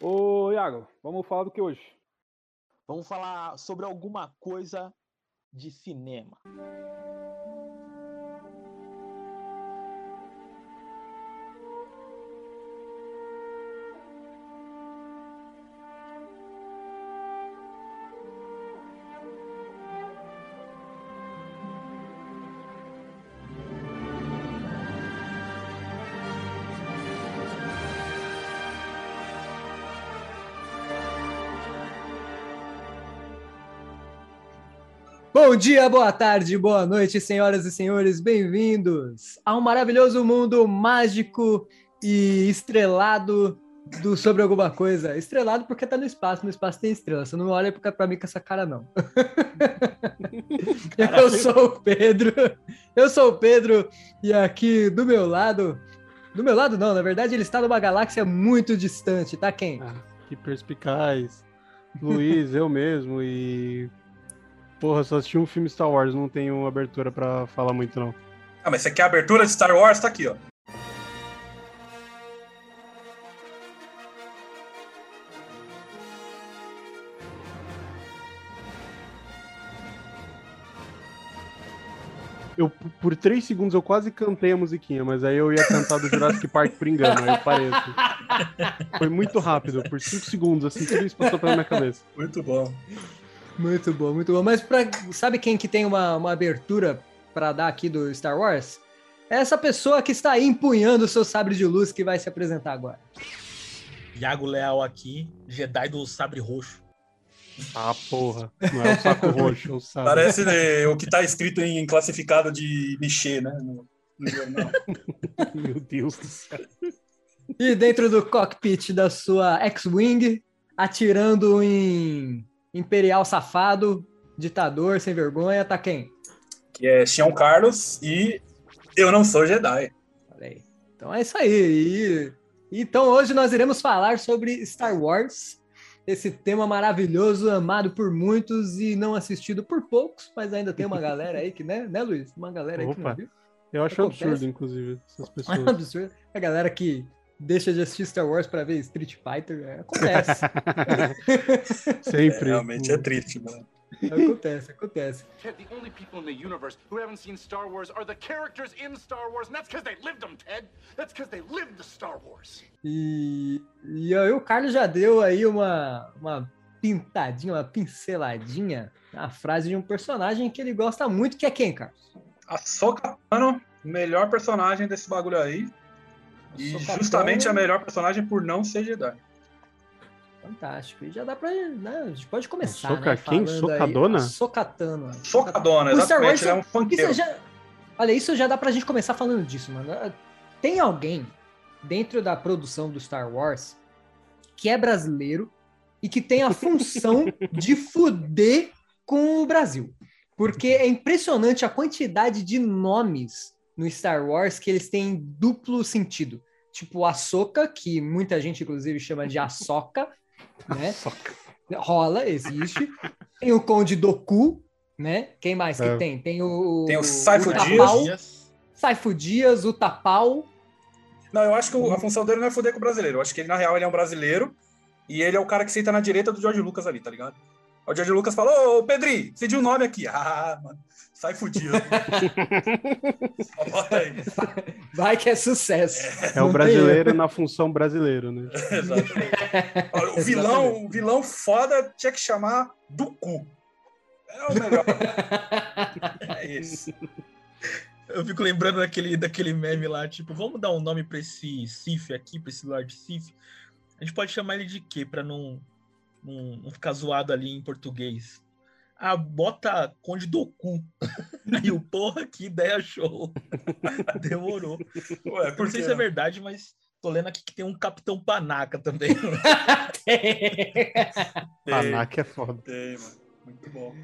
Ô, Iago, vamos falar do que hoje? Vamos falar sobre alguma coisa de cinema. Bom dia, boa tarde, boa noite, senhoras e senhores, bem-vindos ao maravilhoso mundo mágico e estrelado do Sobre Alguma Coisa. Estrelado porque tá no espaço, no espaço tem estrela, você não olha pra mim com essa cara, não. eu sou o Pedro, eu sou o Pedro, e aqui do meu lado, do meu lado não, na verdade ele está numa galáxia muito distante, tá quem? Ah, que perspicaz. Luiz, eu mesmo, e Porra, só assisti um filme Star Wars, não tenho abertura pra falar muito, não. Ah, mas você quer a abertura de Star Wars? Tá aqui, ó. Eu, por três segundos, eu quase cantei a musiquinha, mas aí eu ia cantar do Jurassic Park por engano, aí eu parei assim. Foi muito rápido, por cinco segundos, assim, tudo isso passou pela minha cabeça. Muito bom. Muito bom, muito bom. Mas pra, sabe quem que tem uma, uma abertura para dar aqui do Star Wars? É essa pessoa que está aí empunhando o seu sabre de luz que vai se apresentar agora. Iago Leal aqui, Jedi do sabre roxo. Ah, porra. Não é o saco roxo, é o sabre. Parece né, o que tá escrito em classificado de Michê, né? No, no jornal. Meu Deus do céu. E dentro do cockpit da sua X-Wing, atirando em imperial safado, ditador sem vergonha, tá quem? Que é Xion Carlos e eu não sou Jedi. Olha. Então é isso aí. E, então hoje nós iremos falar sobre Star Wars, esse tema maravilhoso, amado por muitos e não assistido por poucos, mas ainda tem uma galera aí que, né, né Luiz? Uma galera aí Opa. que não viu. Eu acho Acontece. absurdo, inclusive, essas É pessoas. um absurdo. A galera que deixa de assistir Star Wars para ver Street Fighter, é, acontece. Sempre. É, realmente é triste, mano. acontece, acontece. Ted, the only people in the universe who haven't seen Star Wars are the characters in Star Wars, and that's because they lived them, Ted. That's because they lived the Star Wars. E, e aí o Carlos já deu aí uma, uma pintadinha, uma pinceladinha na frase de um personagem que ele gosta muito, que é quem, Carlos? A Soka Tano, melhor personagem desse bagulho aí. E justamente a melhor personagem por não ser Jedi. Fantástico. E já dá pra. Né, a gente pode começar. Soca né, quem? Socadona? Aí, Socatana. Socadona, O Star Wars, exatamente. Ele é um isso funkeiro. já, olha, isso já dá pra gente começar falando disso, mano. Tem alguém dentro da produção do Star Wars que é brasileiro e que tem a função de fuder com o Brasil. Porque é impressionante a quantidade de nomes no Star Wars que eles têm duplo sentido. Tipo, Ahsoka, que muita gente, inclusive, chama de Ahsoka, né? Rola, existe. Tem o Conde Doku, né? Quem mais que É. tem? Tem o. Tem o Saifo Dias. Saifo Dias, o Tapau. Não, eu acho que o- a função dele não é foder com o brasileiro. Eu acho que ele, na real, ele é um brasileiro e ele é o cara que senta na direita do George Lucas ali, tá ligado? O George Lucas falou, ô Pedri, pediu um nome aqui. Ah, mano, sai fudido. Só bota aí. Vai que é sucesso. É o brasileiro na função brasileiro, né? Exatamente. Olha, O vilão, o vilão foda tinha que chamar do cu. É o melhor. É isso. Eu fico lembrando daquele, daquele meme lá, tipo, vamos dar um nome pra esse Sif aqui, pra esse Lord Sif. A gente pode chamar ele de quê? Pra não, não, não ficar zoado ali em português. Ah, bota Conde do Cu. Aí o porra, que ideia show. Demorou. Ué, não sei se é verdade, mas tô lendo aqui que tem um Capitão Panaca também. Tem, Panac é foda. tem, mano. Muito bom.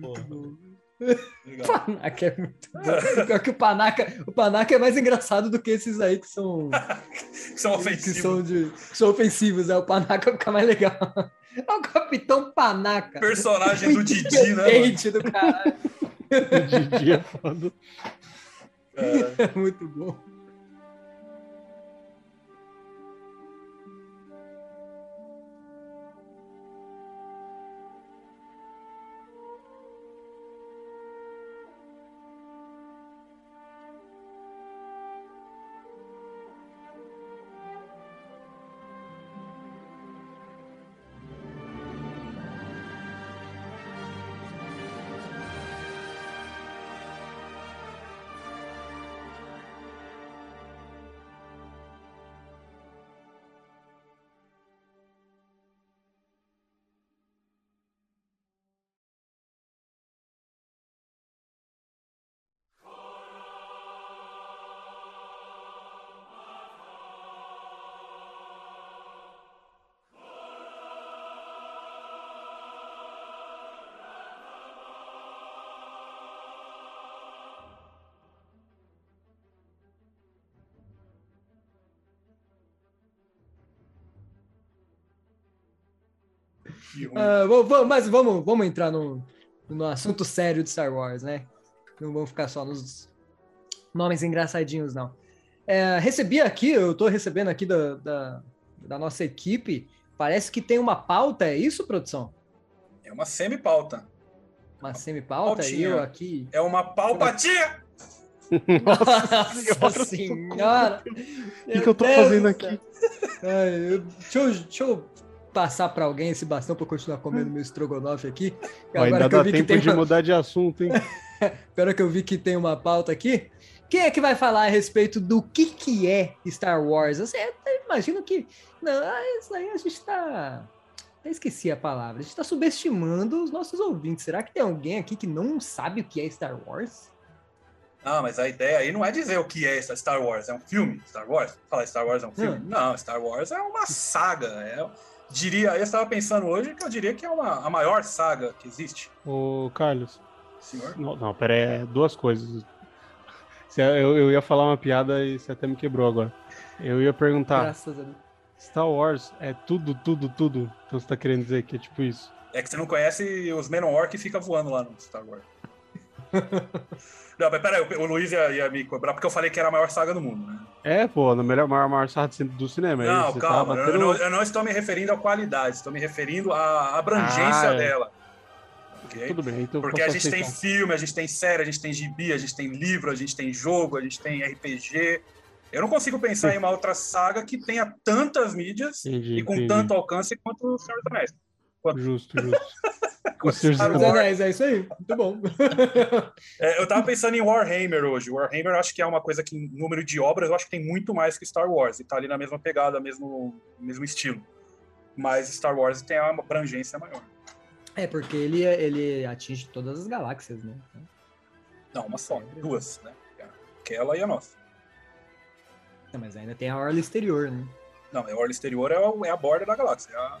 Porra. Legal. Panaca é muito bom. Pior que o Panaca, o Panaca é mais engraçado do que esses aí que são, São que ofensivos. são, de, que são ofensivos. É, o Panaca fica mais legal. É o Capitão Panaca. Personagem do Didi, né, mano? Do caralho. O Didi é foda. É, É muito bom. Ah, vamos- mas vamos, vamos entrar no, no assunto sério de Star Wars, né? Não vamos ficar só nos nomes engraçadinhos, não. É, recebi aqui, eu tô recebendo aqui da, da, da nossa equipe, parece que tem uma pauta, é isso, produção? É uma semi-pauta. Uma semi-pauta, e eu aqui... É uma palpatinha! Nossa senhora! O que, que eu tô fazendo aqui? Ai, eu- deixa, eu, deixa eu passar pra alguém esse bastão pra eu continuar comendo meu estrogonofe aqui. Ó, ainda Agora que eu dá vi que tempo tem de uma- mudar de assunto, hein? Agora que eu vi que tem uma pauta aqui, quem é que vai falar a respeito do que, que é Star Wars? Assim, eu até imagino que. Não, isso aí a gente tá. Eu esqueci a palavra. A gente tá subestimando os nossos ouvintes. Será que tem alguém aqui que não sabe o que é Star Wars? Não, mas a ideia aí não é dizer o que é Star Wars. É um filme, Star Wars? Falar Star Wars é um filme? Não, Star Wars é uma saga. É, diria, eu estava pensando hoje que eu diria que é uma, a maior saga que existe. Ô, Carlos. Senhor? Não, não, pera aí, é duas coisas. Eu, eu ia falar uma piada e você até me quebrou agora. Eu ia perguntar, Graças a Deus. Star Wars é tudo, tudo, tudo? Então você tá querendo dizer que é tipo isso? É que você não conhece os Menor que fica voando lá no Star Wars. não, mas peraí, o Luiz ia, ia me cobrar porque eu falei que era a maior saga do mundo, né? É, pô, na melhor, maior, maior de- do cinema. aí Não, você calma, tá eu, batendo- não, eu não estou me referindo à qualidade, estou me referindo à abrangência Ah, é. dela. Ok? Tudo bem, então eu Porque a gente tem aceitar. filme, a gente tem série, a gente tem gibi, a gente tem livro, a gente tem jogo, a gente tem RPG. Eu não consigo pensar em uma outra saga que tenha tantas mídias Entendi, e com entendi. tanto alcance quanto o Senhor dos Anéis. Justo, justo. Com Star Star Os Wars. Anéis, é isso aí. Muito bom. É, eu tava pensando em Warhammer hoje. Warhammer eu acho que é uma coisa que, em número de obras, eu acho que tem muito mais que Star Wars. E tá ali na mesma pegada, mesmo, mesmo estilo. Mas Star Wars tem uma abrangência maior. É, porque ele, ele atinge todas as galáxias, né? Não, uma só, duas, né? Aquela e a nossa. Não, mas ainda tem a orla exterior, né? Não, a orla exterior é, o- é a borda da galáxia. é a-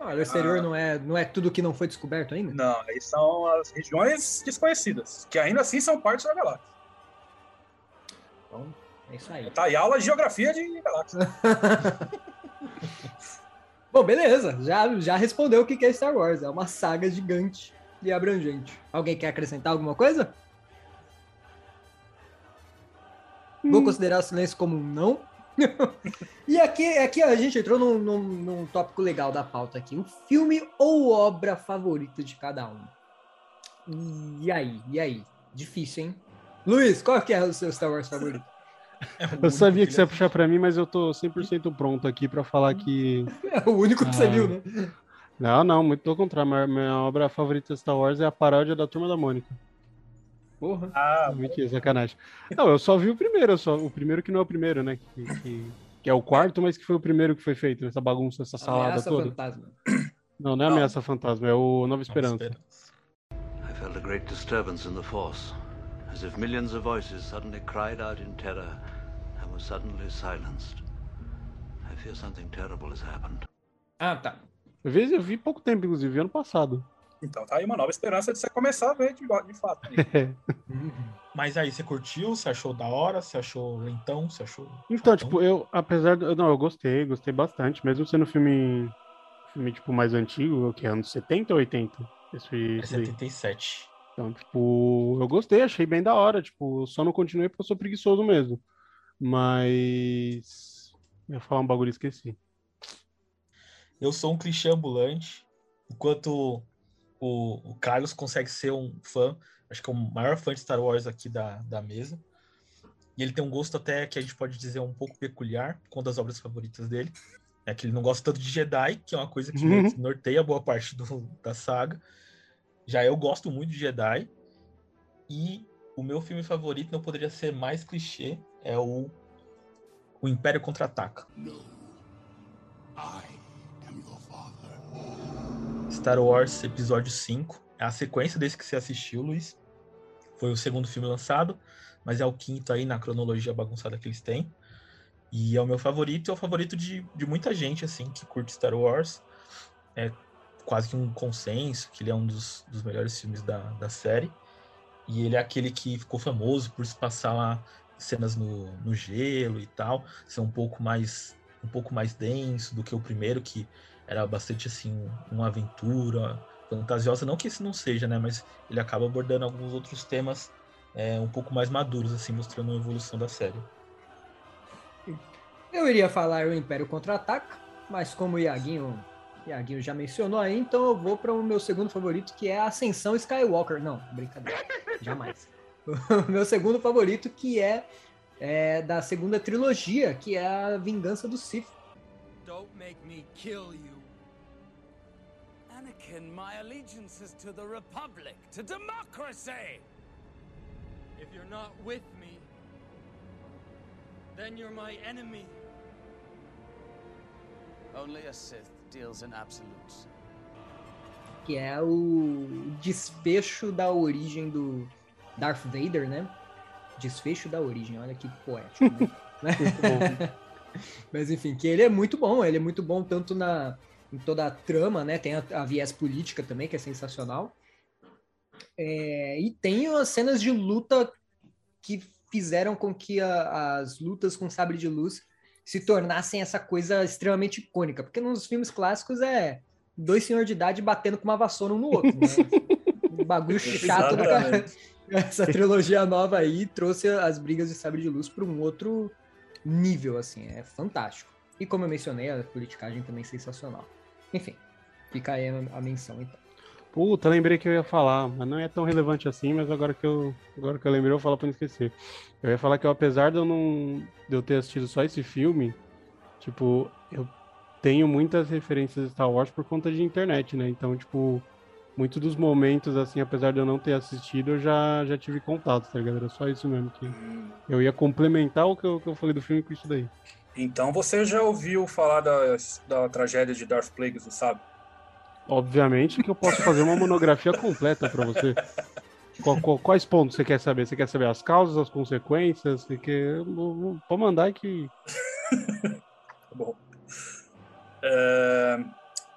A orla exterior Ah. não, é, não é tudo que não foi descoberto ainda? Não, aí são as regiões desconhecidas, que ainda assim são parte da galáxia. Então, é isso aí. Tá aí aula de geografia de galáxia. Bom, beleza. Já, já respondeu o que que é Star Wars. É uma saga gigante e abrangente. Alguém quer acrescentar alguma coisa? Vou considerar o silêncio como um não. e aqui, aqui a gente entrou num, num, num tópico legal da pauta aqui. Um filme ou obra favorita de cada um. E aí? E aí? Difícil, hein? Luiz, qual que é o seu Star Wars favorito? É Eu sabia que você ia puxar pra mim, mas eu tô 100% pronto aqui pra falar que. É o único que você Ah. viu, né? Não, não, muito pelo contrário. Minha, minha obra favorita de Star Wars é a paródia da Turma da Mônica. Porra. Ah, Mentira, sacanagem. Não, eu só vi o primeiro, só, o primeiro que não é o primeiro, né? Que, que- que é o quarto, mas que foi o primeiro que foi feito nessa bagunça, essa salada Ameaça toda. fantasma. Não, não é Não. Ameaça Fantasma, é o Nova Nova Esperança. Esperança. I felt a great disturbance in the Force, as if millions of voices suddenly cried out in terror and were suddenly silenced. I fear something terrible has happened. Ah, tá. Eu vi, eu vi pouco tempo, inclusive, ano passado. Então tá aí uma nova esperança de você começar a ver de, de fato. Mas aí, você curtiu? Você achou da hora? Você achou lentão? Você achou. Então, tipo, eu, apesar do. Não, eu gostei, gostei bastante, mesmo sendo filme. Filme, tipo, mais antigo, que é anos 70 ou 80? Esse, É esse daí. 77. Então, tipo, eu gostei, achei bem da hora. Tipo, só não continuei porque eu sou preguiçoso mesmo. Mas. Eu ia falar um bagulho e esqueci. Eu sou um clichê ambulante, enquanto o, o Carlos consegue ser um fã, acho que é o maior fã de Star Wars aqui da, da mesa. E ele tem um gosto até que a gente pode dizer um pouco peculiar, com uma das obras favoritas dele. É que ele não gosta tanto de Jedi, que é uma coisa que Uhum. norteia boa parte do- da saga. Já eu gosto muito de Jedi. E o meu filme favorito não poderia ser mais clichê, é o, o Império Contra-Ataca. Star Wars Episódio 5. É a sequência desse que você assistiu, Luiz. Foi o segundo filme lançado, mas é o quinto aí na cronologia bagunçada que eles têm. E é o meu favorito, é o favorito de, de muita gente, assim, que curte Star Wars. É quase que um consenso que ele é um dos, dos melhores filmes da, da série. E ele é aquele que ficou famoso por se passar lá cenas no, no gelo e tal, ser um pouco mais um pouco mais denso do que o primeiro, que era bastante assim, uma aventura fantasiosa. Não que isso não seja, né? Mas ele acaba abordando alguns outros temas é, um pouco mais maduros, assim, mostrando a evolução da série. Eu iria falar o Império Contra-Ataca, mas como o Iaguinho, Iaguinho já mencionou aí, então eu vou para o meu segundo favorito, que é Ascensão Skywalker. Não, brincadeira, jamais. O meu segundo favorito, que é, é da segunda trilogia, que é a Vingança do Sith. Don't make me kill you. Anakin, my allegiance is to the Republic, to democracy. If you're not with me, then you're my enemy. Only a Sith deals in absolutes. que é o desfecho da origem do Darth Vader, né? Desfecho da origem, olha que poético, né? Mas enfim, que ele é muito bom, ele é muito bom tanto na em toda a trama, né? Tem a, a viés política também, que é sensacional. É, e tem as cenas de luta que fizeram com que a- as lutas com sabre de luz se tornassem essa coisa extremamente icônica, porque nos filmes clássicos é dois senhores de idade batendo com uma vassoura um no outro, né? Um bagulho chato. Exatamente. Essa trilogia nova aí trouxe as brigas de sabre de luz para um outro nível, assim, é fantástico. E como eu mencionei, a politicagem também é sensacional. Enfim, fica aí a, menção então. Puta, lembrei que eu ia falar, mas não é tão relevante assim, mas agora que eu, agora que eu lembrei, eu vou falar pra não esquecer. Eu ia falar que eu, apesar de eu não de eu ter assistido só esse filme, tipo, eu tenho muitas referências de Star Wars por conta de internet, né? Então, tipo, muitos dos momentos, assim, apesar de eu não ter assistido, eu já, já tive contato, tá ligado? Era só isso mesmo que eu ia complementar o que eu, que eu falei do filme com isso daí. Então você já ouviu falar da, da tragédia de Darth Plagueis, sabe? Obviamente que eu posso fazer uma monografia completa pra você. Quais pontos você quer saber? Você quer saber as causas, as consequências? Você quer... Pode mandar que. Tá bom. É,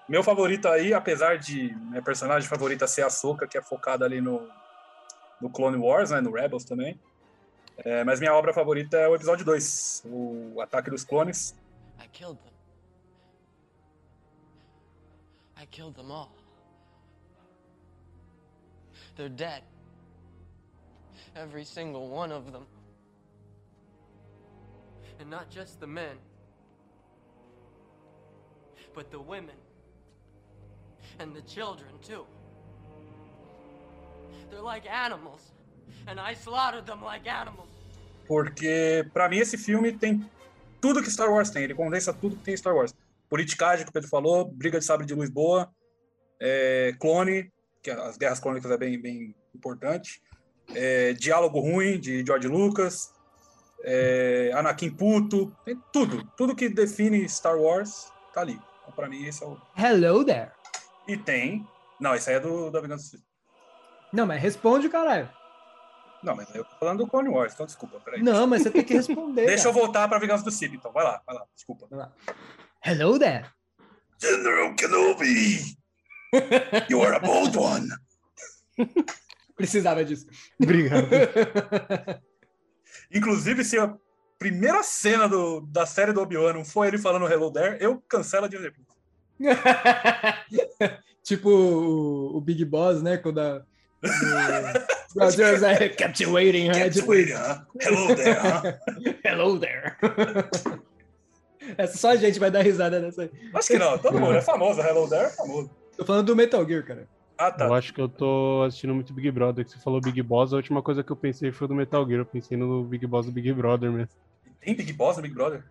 Meu favorito aí, apesar de minha personagem favorita ser a Soka, que é focada ali no, no Clone Wars, né, no Rebels também. É, mas minha obra favorita é o episódio 2, o Ataque dos Clones. I killed them. I killed them all. They're dead. Every single one of them. And not just the men, but the women. And the children, too. They're like animals. And I slaughtered them like animals. Porque, pra mim, esse filme tem tudo que Star Wars tem. Ele condensa tudo que tem Star Wars. Politicagem, que o Pedro falou, briga de sabre de luz boa, é, clone, que as guerras clônicas é bem, bem importante, é, diálogo ruim de George Lucas, é, Anakin puto, tem tudo. Tudo que define Star Wars tá ali. Então, pra mim, esse é o... Hello there! E tem... Não, esse aí é do, da Vingança do Sith. Não, mas responde, caralho. Não, mas eu tô falando do Clone Wars, então desculpa, peraí. Não, mas você tem que responder. Deixa eu cara. voltar pra Vingança do Sith, então. Vai lá, vai lá, desculpa. Vai lá. Hello there! General Kenobi! You are a bold one! Precisava disso. Obrigado. Inclusive, se a primeira cena do, da série do Obi-Wan não for ele falando Hello There, eu cancelo a Disney. Tipo o, o Big Boss, né? Quando a. o- Rogers é kept you waiting, né? Kept Tipo, waiting, huh? Hello there, huh? hello there. Essa só a gente vai dar risada nessa aí. Acho que não, todo mundo é famoso. Hello There é famoso. Tô falando do Metal Gear, cara. Ah, tá. Eu acho que eu tô assistindo muito Big Brother, que você falou Big Boss, a última coisa que eu pensei foi do Metal Gear, eu pensei no Big Boss do Big Brother mesmo. Tem Big Boss no Big Brother?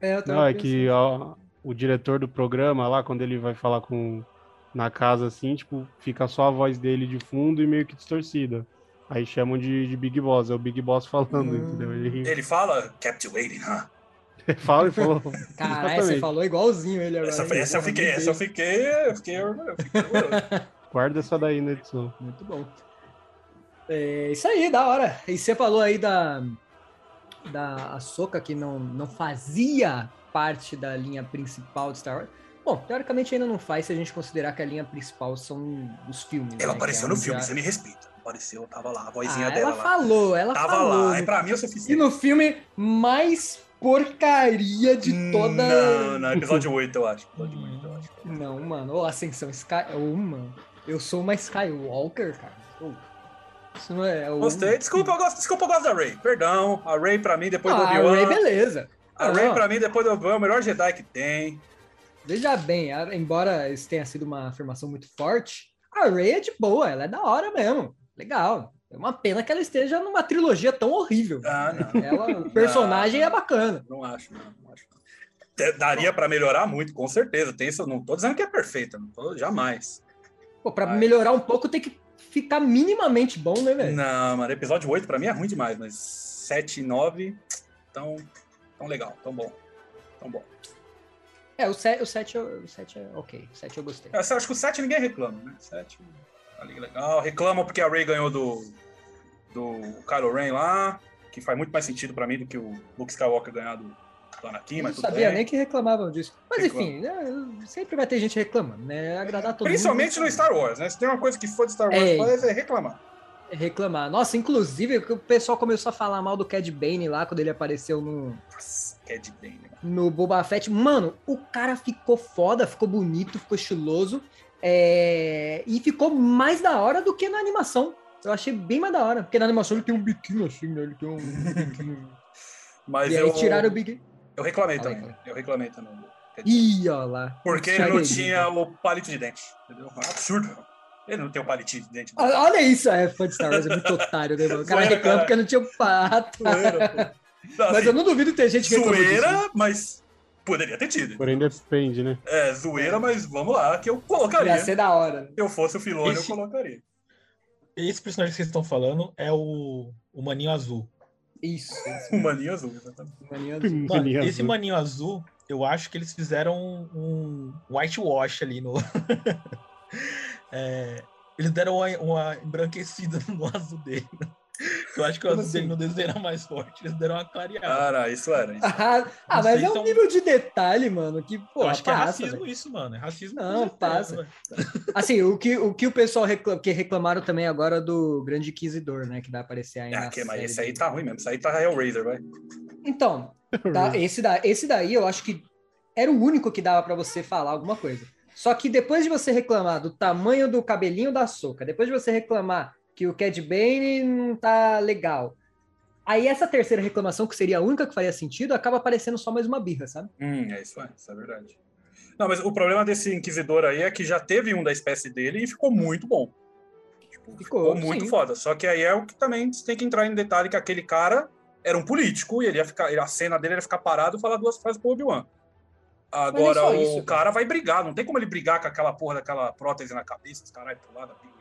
É, eu Não, é pensando. que ó, o diretor do programa lá, quando ele vai falar com na casa assim, tipo, fica só a voz dele de fundo e meio que distorcida. Aí chamam de, de Big Boss, é o Big Boss falando, Hum. entendeu? Ele Ele fala waiting, huh? fala e falou. Caralho, você falou igualzinho ele agora. Essa, essa eu fiquei, essa eu fiquei, eu fiquei, eu fiquei. Guarda essa daí na edição. Muito bom. É isso aí, da hora. E você falou aí da da Ahsoka que não, não fazia parte da linha principal de Star Wars. Bom, teoricamente ainda não faz se a gente considerar que a linha principal são os filmes. Ela né, apareceu é no filme, a- você me respeita. Apareceu, tava lá, a vozinha Ah, dela ela lá. falou, ela Tava falou. lá, é pra mim o E suficiente. no filme mais porcaria de toda. Não, não, episódio 8, eu acho. Episódio 8, eu lógico. Não, mano. Ô, Ascensão Sky. Ô, mano. Eu sou uma Skywalker, cara. Ô, Isso não é. ô, Gostei. Desculpa, eu gosto, desculpa, eu gosto da Ray. Perdão. A Ray pra mim, depois do Ah, a Ray, Obi-Wan. beleza. A Ray Não. pra mim, depois do Obi-Wan, é o melhor Jedi que tem. Veja bem, embora isso tenha sido uma afirmação muito forte, a Ray é de boa, ela é da hora mesmo. Legal. É uma pena que ela esteja numa trilogia tão horrível. Ah, não. Ela, o personagem Não. é bacana. Não acho, não. não acho. Te- Daria pra melhorar muito, com certeza. Tem isso, não tô dizendo que é perfeita, não tô, jamais. Pô, pra Mas- melhorar um pouco tem que ficar minimamente bom, né, velho? Não, mano, episódio 8 pra mim é ruim demais, mas 7 e 9 tão, tão legal, tão bom. Tão bom. É, o 7, o 7, eu- o 7 é ok. O 7 eu gostei. Eu acho que o 7 ninguém reclama, né? 7 ali legal. Reclamam porque a Ray ganhou do, do Kylo Ren lá, que faz muito mais sentido pra mim do que o Luke Skywalker ganhar do, do Anakin, Eu não mas tudo sabia bem. nem que reclamavam disso. Mas Reclama. enfim, né, sempre vai ter gente reclamando, né? Agradar todo Principalmente mundo. no Star Wars, né? Se tem uma coisa que for de Star Wars, É. é reclamar. Reclamar. Nossa, inclusive, o pessoal começou a falar mal do Cad Bane lá quando ele apareceu no, Nossa, Cad Bane, no Boba Fett. Mano, o cara ficou foda, ficou bonito, ficou estiloso. é, E ficou mais da hora do que na animação. Eu achei bem mais da hora. Porque na animação ele tem um biquinho assim, né? Ele tem um biquinho. Mas e aí eu, tiraram o biquinho. eu reclamei aí, também. Eu reclamei também. Ih, ó lá. Porque ele não tinha o palito de dente. Entendeu? É absurdo. Ele não tem o palitinho de dente. Olha olha isso, é fã de Star Wars, é muito otário, né, mano? O cara Zoeira, reclama cara. porque não tinha o pato. Zoeira. Não, Mas assim, eu não duvido ter gente que zoeira, mas poderia ter tido. Porém, depende, né? É, zoeira, mas vamos lá, que eu Ia colocaria. ser da hora. Se eu fosse o Filone, Esse- eu colocaria. Esse personagem que vocês estão falando é o, o Maninho Azul. Isso. O maninho azul, exatamente. Mania azul. Mano, Maninho esse azul. Maninho Azul, eu acho que eles fizeram um whitewash ali no. É, eles deram uma, uma embranquecida no azul dele. Eu acho que o Como azul dele assim? no desenho era mais forte. Eles deram uma clareada. Cara, isso era. Isso. Ah, ah, Não mas é um é um- nível de detalhe, mano, que, pô, eu acho que é passa, racismo velho. isso, mano. É racismo. Não, passa. velho. Assim, o que o, que o pessoal recla- que reclamaram também agora do Grande Inquisidor, né, que vai aparecer aí na Ah, que, mas série esse aí dele. tá ruim mesmo. Esse aí tá Hellraiser, vai. Então, tá, esse, da, esse daí eu acho que era o único que dava pra você falar alguma coisa. Só que depois de você reclamar do tamanho do cabelinho da Soca, depois de você reclamar que o Cad Bane não tá legal, aí essa terceira reclamação, que seria a única que faria sentido, acaba aparecendo só mais uma birra, sabe? Hum, é isso, é, isso é verdade. Não, mas o problema desse Inquisidor aí é que já teve um da espécie dele e ficou muito bom. Tipo, Ficou, muito sim. foda. Só que aí é o que também você tem que entrar em detalhe que aquele cara era um político e ele ia ficar, a cena dele era ficar parado e falar duas frases pro Obi-Wan. Agora o isso, cara vai brigar, não tem como ele brigar com aquela porra daquela prótese na cabeça, os caralho pro lado da pirueta.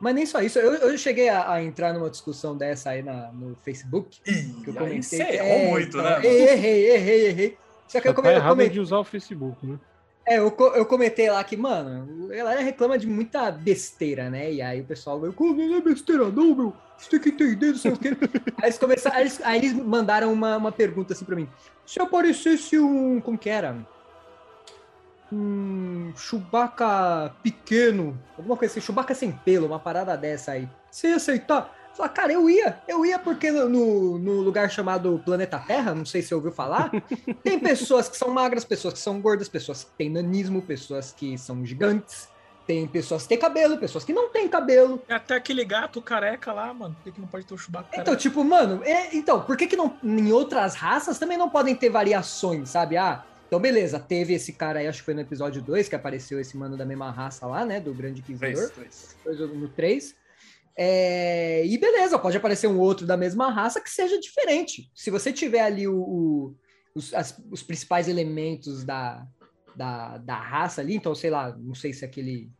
Mas nem só isso, eu, eu cheguei a, a entrar numa discussão dessa aí na- no Facebook, Ih, que eu comentei. você que- errou é, muito, então, né? Errei, errei, errei. Só que eu tá eu errado comentei, de usar o Facebook, né? É, eu, eu comentei lá que, mano, a galera reclama de muita besteira, né? E aí o pessoal veio, como não é besteira não, meu? Você tem que entender, não sei o quê. aí eles começaram, aí eles, aí eles mandaram uma, uma pergunta assim pra mim. Se aparecesse um, como que era? Um Chewbacca pequeno, alguma coisa assim, Chewbacca sem pelo, uma parada dessa aí. Você ia aceitar? Falei, cara, eu ia. Eu ia porque no, no, lugar chamado Planeta Terra, não sei se você ouviu falar, tem pessoas que são magras, pessoas que são gordas, pessoas que têm nanismo, pessoas que são gigantes, tem pessoas que têm cabelo, pessoas que não têm cabelo. E até aquele gato careca lá, mano. Por que, que não pode ter o Chewbacca Então, careca? tipo, mano, é- então, por que que não, em outras raças também não podem ter variações, sabe? Ah, então beleza, teve esse cara aí, acho que foi no episódio 2 que apareceu esse mano da mesma raça lá, né, do Grande Inquisidor. No 3. É, e beleza, pode aparecer um outro da mesma raça que seja diferente. Se você tiver ali o- o- os, as- os principais elementos da, da, da raça ali, então, sei lá, não sei se aquele.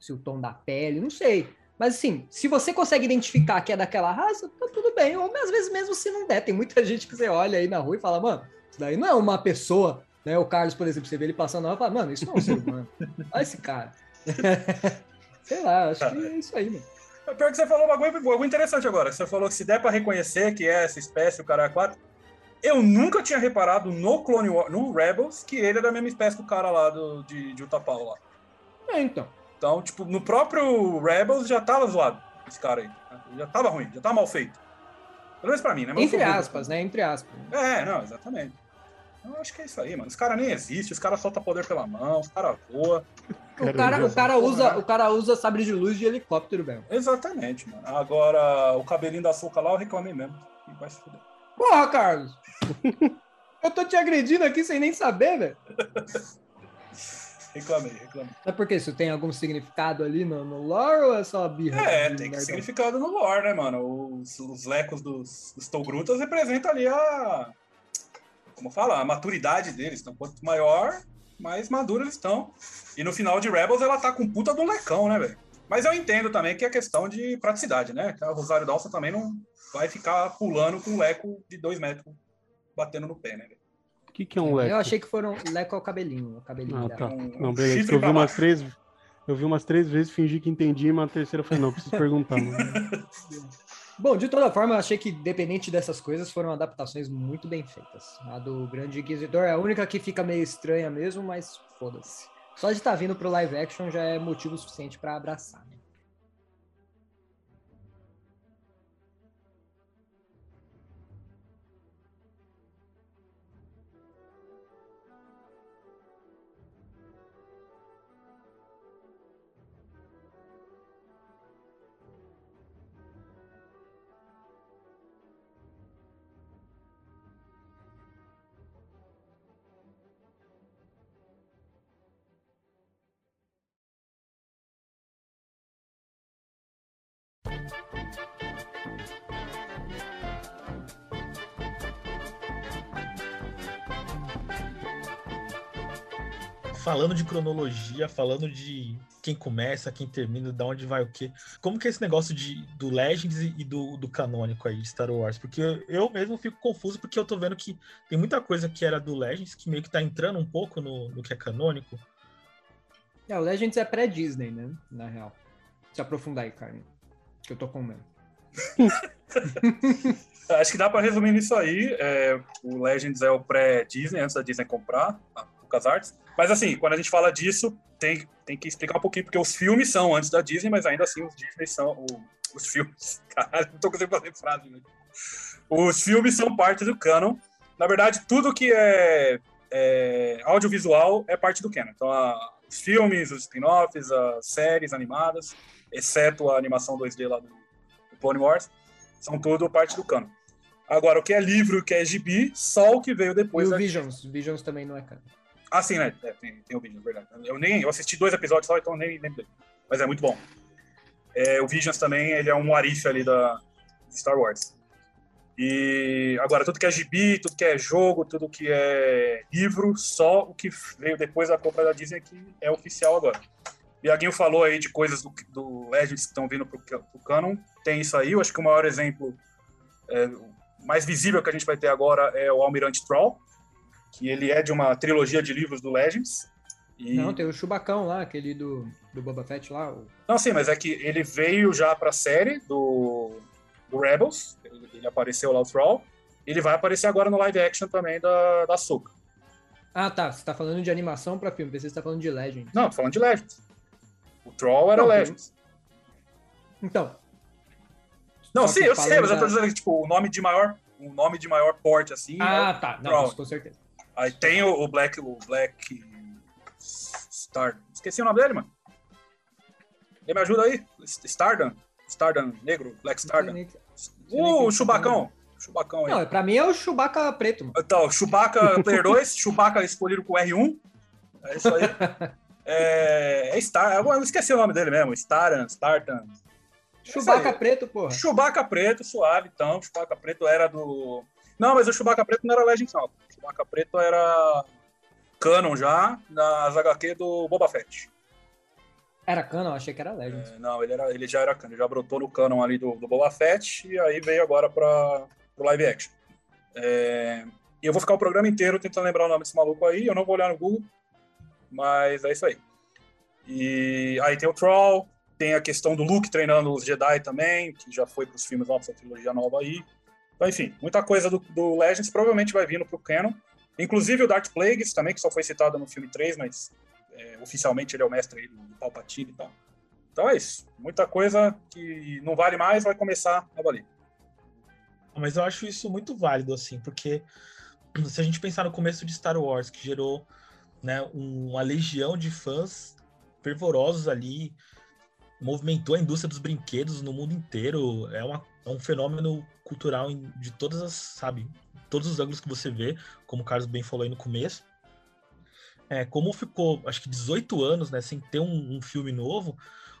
Se o tom da pele, não sei. Mas assim, se você consegue identificar que é daquela raça, tá tudo bem. Ou às vezes mesmo se não der, tem muita gente que você olha aí na rua e fala, mano, isso daí não é uma pessoa. Né? O Carlos, por exemplo, você vê ele passando lá e fala, mano, isso não é um ser humano. Olha esse cara. sei lá, acho que é isso aí, mano. É Pior que você falou um bagulho, interessante agora. Você falou que se der pra reconhecer que é essa espécie, o cara é 4. Eu nunca tinha reparado no Clone War, no Rebels, que ele é da mesma espécie do cara lá do, de, de Utapau lá. É, então. Então, tipo, no próprio Rebels já tava zoado esse cara aí. Já tava ruim, já tava mal feito. Pelo menos pra mim, né? Mas Entre aspas, né? Entre aspas. É, não, exatamente. Eu acho que é isso aí, mano. Os caras nem existem, os caras soltam poder pela mão, os caras voam. O cara, o cara usa, o cara usa sabre de luz de helicóptero, velho. Exatamente, mano. Agora, o cabelinho da Soca lá, eu reclamei mesmo. E vai se fuder. Porra, Carlos! Eu tô te agredindo aqui sem nem saber, velho. Reclamei, reclamei. É porque isso tem algum significado ali no, no lore ou é só birra? É, tem nerdão? significado no lore, né, mano? Os, os lecos dos, dos Togrutas representam ali a. Como fala? A maturidade deles. Então, quanto maior, mais maduros eles estão. E no final de Rebels ela tá com puta do lecão, né, velho? Mas eu entendo também que é questão de praticidade, né? Que a Rosário Dawson também não vai ficar pulando com um leco de dois metros batendo no pé, né, velho? O que, que é um leco? Eu achei que foram leco ao cabelinho, o cabelinho Ah, dela. tá. Um- Não, um beleza. Eu vi umas baixo. três. Eu vi umas três vezes, fingi que entendi, mas a terceira eu falei, não, preciso perguntar. Bom, de toda forma, eu achei que, dependente dessas coisas, foram adaptações muito bem feitas. A do Grande Inquisidor é a única que fica meio estranha mesmo, mas foda-se. Só de estar vindo pro live action já é motivo suficiente pra abraçar, né? Falando de cronologia, falando de quem começa, quem termina, da onde vai o quê. Como que é esse negócio de, do Legends e do, do canônico aí de Star Wars? Porque eu mesmo fico confuso, porque eu tô vendo que tem muita coisa que era do Legends que meio que tá entrando um pouco no, no que é canônico. É, o Legends é pré-Disney, né? Na real. Se aprofundar aí, Carmen. Que eu tô com medo. Acho que dá pra resumir nisso aí. É, o Legends é o pré-Disney, antes da Disney comprar LucasArts. Mas assim, quando a gente fala disso, tem, tem que explicar um pouquinho, porque os filmes são antes da Disney, mas ainda assim os Disney são. o- os filmes. Caralho, não tô conseguindo fazer frase, né? Os filmes são parte do canon. Na verdade, tudo que é, é audiovisual é parte do canon. Então, a- os filmes, os spin-offs, as séries animadas, exceto a animação 2D lá do, do Clone Wars, são tudo parte do canon. Agora, o que é livro, o que é gibi, só o que veio E depois. o da- Visions. Visions também não é canon. Ah, sim, né? É, tem, tem o é verdade. Eu nem eu assisti dois episódios só, então nem lembro dele. Mas é muito bom. É, o Visions também, ele é um arif ali da Star Wars. E agora, tudo que é gibi, tudo que é jogo, tudo que é livro, só o que veio depois da compra da Disney que é oficial agora. Iaguinho falou aí de coisas do, do Legends que estão vindo pro, pro canon. Tem isso aí, eu acho que o maior exemplo é, mais visível que a gente vai ter agora é o Almirante Troll, que ele é de uma trilogia de livros do Legends. E... Não, tem o Chubacão lá, aquele do, do Boba Fett lá. o- Não, sim, mas é que ele veio já pra série do, do Rebels, ele, ele apareceu lá o Troll, ele vai aparecer agora no live action também da, da Ahsoka. Ah, tá. Você tá falando de animação pra filme, pensei que você tá falando de Legend. Não, tô falando de Legends. O Troll era Não, Legends. Então. Não, sim, eu sei, mas eu tô da- dizendo que, tipo, o nome de maior, o nome de maior porte, assim, é Ah, o tá. Não, com certeza. Aí tem o, o Black, o Black Star. Esqueci o nome dele, mano. Ele me ajuda aí? Stardom? Stardom negro? Black Stardom? Uh, o Chubacão. Chubacão aí. Não, pra mim é o Chewbacca preto, mano. Então, Chewbacca Player 2, Chewbacca escolhido com R1. É isso aí. É, é Star. Eu esqueci o nome dele mesmo. Staran, Startan. Chewbacca aí. preto, porra. Chewbacca preto, suave, então. Chewbacca preto era do. Não, mas o Chewbacca preto não era Legends, não. O Chewbacca preto era canon já, nas HQ do Boba Fett. Era canon, achei que era Legend. É, não, ele, era, ele já era canon, ele já brotou no canon ali do, do Boba Fett e aí veio agora para o live action. É, e eu vou ficar o programa inteiro tentando lembrar o nome desse maluco aí, eu não vou olhar no Google, mas é isso aí. E aí tem o Troll, tem a questão do Luke treinando os Jedi também, que já foi para os filmes novos, essa trilogia nova aí. Então, enfim, muita coisa do, do Legends provavelmente vai vindo pro canon. Inclusive o Darth Plagueis também, que só foi citado no filme 3, mas é, oficialmente ele é o mestre do Palpatine e tal. Então é isso. Muita coisa que não vale mais vai começar a valer. Mas eu acho isso muito válido, assim, porque se a gente pensar no começo de Star Wars, que gerou né, uma legião de fãs fervorosos ali, movimentou a indústria dos brinquedos no mundo inteiro. É, uma, é um fenômeno cultural de todas as, sabe, todos os ângulos que você vê, como o Carlos bem falou aí no começo. É, como ficou, acho que 18 anos, né, sem ter um, um filme novo,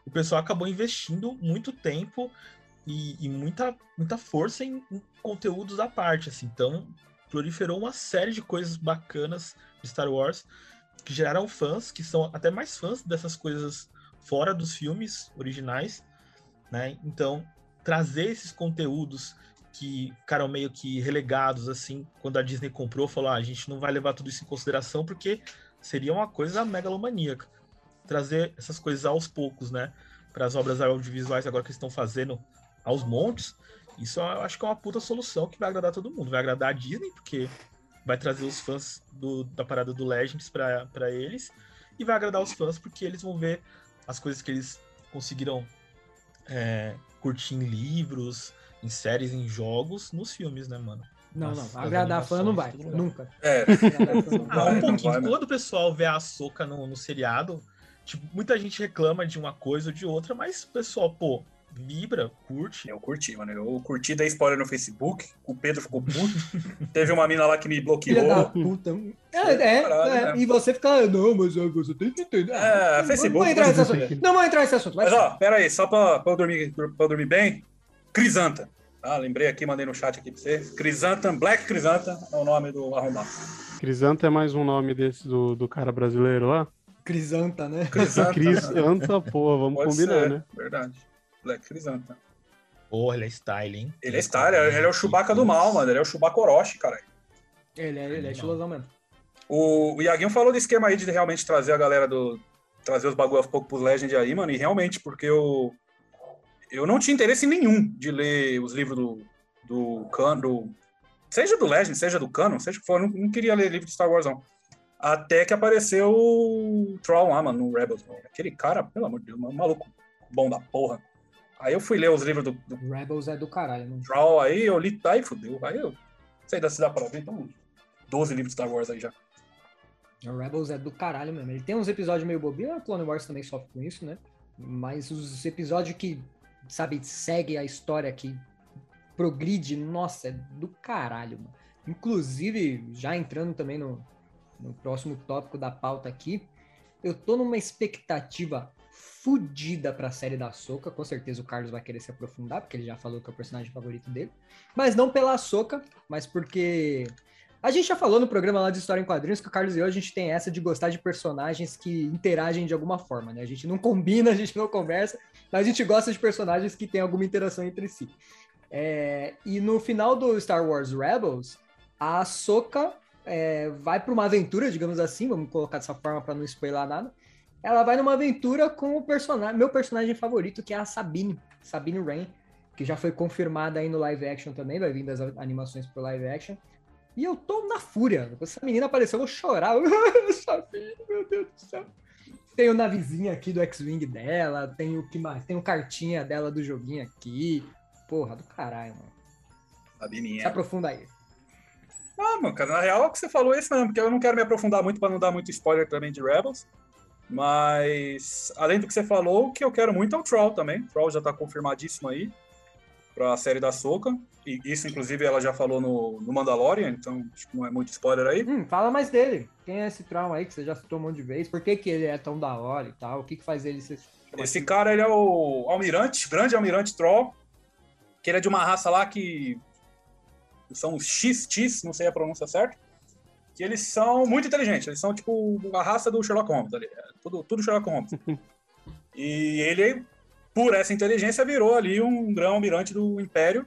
o pessoal acabou investindo muito tempo e, e muita, muita força em, em conteúdos à parte, assim. Então, proliferou uma série de coisas bacanas de Star Wars que geraram fãs, que são até mais fãs dessas coisas fora dos filmes originais, né? Então, trazer esses conteúdos que ficaram meio que relegados, assim, quando a Disney comprou, falou, ah, a gente não vai levar tudo isso em consideração porque seria uma coisa megalomaníaca. Trazer essas coisas aos poucos, né? Para as obras audiovisuais agora que estão fazendo aos montes, isso eu acho que é uma puta solução que vai agradar todo mundo. Vai agradar a Disney, porque vai trazer os fãs do- da parada do Legends para eles, e vai agradar os fãs porque eles vão ver as coisas que eles conseguiram é, curtir em livros, em séries, em jogos, nos filmes, né, mano? Não, Nas- não. nas Agradar fã não vai. Nunca. É, Ah, um pouquinho. vai, né? Quando o pessoal vê a Soca no, no seriado, tipo, muita gente reclama de uma coisa ou de outra, mas o pessoal, pô, vibra, curte. eu curti, mano. Eu curti da spoiler no Facebook. O Pedro ficou puto. Teve uma mina lá que me Filha da bloqueou. puta. É, é, Caralho, é. né? E você fica, "Ah, não, mas ah, você tem que entender. É, não, Facebook, Não vou entrar nesse assunto. Não vou entrar nesse assunto. Mas ó, pera aí, só pra, pra, eu dormir, pra eu dormir bem. Crisanta. Ah, lembrei aqui, mandei no chat aqui pra você. Crisanta, Black Crisanta é o nome do arrombado. Crisanta é mais um nome desse do, do cara brasileiro lá? Crisanta, né? Crisanta. Crisanta, porra, vamos Pode combinar, ser, né? Verdade. Black Crisanta. Porra, ele é style, hein? Ele é style, ele é o Chewbacca do mal, mano. Ele é o Chewbacca Orochi, cara. Ele é, ele é estilosão mesmo. O, o Iaguinho falou do esquema aí de realmente trazer a galera do. trazer os bagulho aos poucos pros Legend aí, mano. E realmente, porque eu. Eu não tinha interesse nenhum de ler os livros do. do Canon. Do, seja do Legend, seja do Canon, seja que for. Eu não, não queria ler livro de Star Wars, não. Até que apareceu o Troll lá, mano, no Rebels. mano. Aquele cara, pelo amor de Deus, maluco bom da porra. Aí eu fui ler os livros do, do Rebels é do caralho, mano. Troll aí, eu li, aí fudeu. Aí eu. Sei se dá pra ver, então. 12 livros de Star Wars aí já. O Rebels é do caralho mesmo. Ele tem uns episódios meio bobinhos, a Clone Wars também sofre com isso, né? Mas os episódios que, sabe, segue a história, que progride, nossa, é do caralho, mano. Inclusive, já entrando também no, no próximo tópico da pauta aqui, eu tô numa expectativa fodida pra série da Soca. Com certeza o Carlos vai querer se aprofundar, porque ele já falou que é o personagem favorito dele. Mas não pela Soca, mas porque a gente já falou no programa lá de História em Quadrinhos que o Carlos e eu, a gente tem essa de gostar de personagens que interagem de alguma forma, né? A gente não combina, a gente não conversa, mas a gente gosta de personagens que têm alguma interação entre si. É, e no final do Star Wars Rebels, a Ahsoka é, vai para uma aventura, digamos assim, vamos colocar dessa forma para não spoiler nada. Ela vai numa aventura com o personagem, meu personagem favorito, que é a Sabine, Sabine Wren, que já foi confirmada aí no live action também, vai vir das animações pro live action. E eu tô na fúria. Essa menina apareceu, eu vou chorar. Sabine, meu Deus do céu. Tem o navezinho aqui do X-Wing dela, tem o que mais? Tem o cartinha dela do joguinho aqui. Porra, do caralho, mano. Se Sabininha. aprofunda aí. Ah, mano, cara, na real, o que você falou é isso mesmo, porque eu não quero me aprofundar muito pra não dar muito spoiler também de Rebels. Mas, além do que você falou, o que eu quero muito é o Troll também. O Troll já tá confirmadíssimo aí pra série da Soca. E isso, inclusive, ela já falou no, no Mandalorian, então acho que não é muito spoiler aí. Hum, fala mais dele. Quem é esse trauma aí que você já citou um monte de vez? Por que, que ele é tão da hora e tal? O que, que faz ele ser. Esse cara, ele é o almirante, grande almirante Troll, que ele é de uma raça lá que são os X, não sei a pronúncia certa, que eles são muito inteligentes, eles são tipo a raça do Sherlock Holmes, ali, é tudo, tudo Sherlock Holmes. e ele, por essa inteligência, virou ali um grão almirante do Império,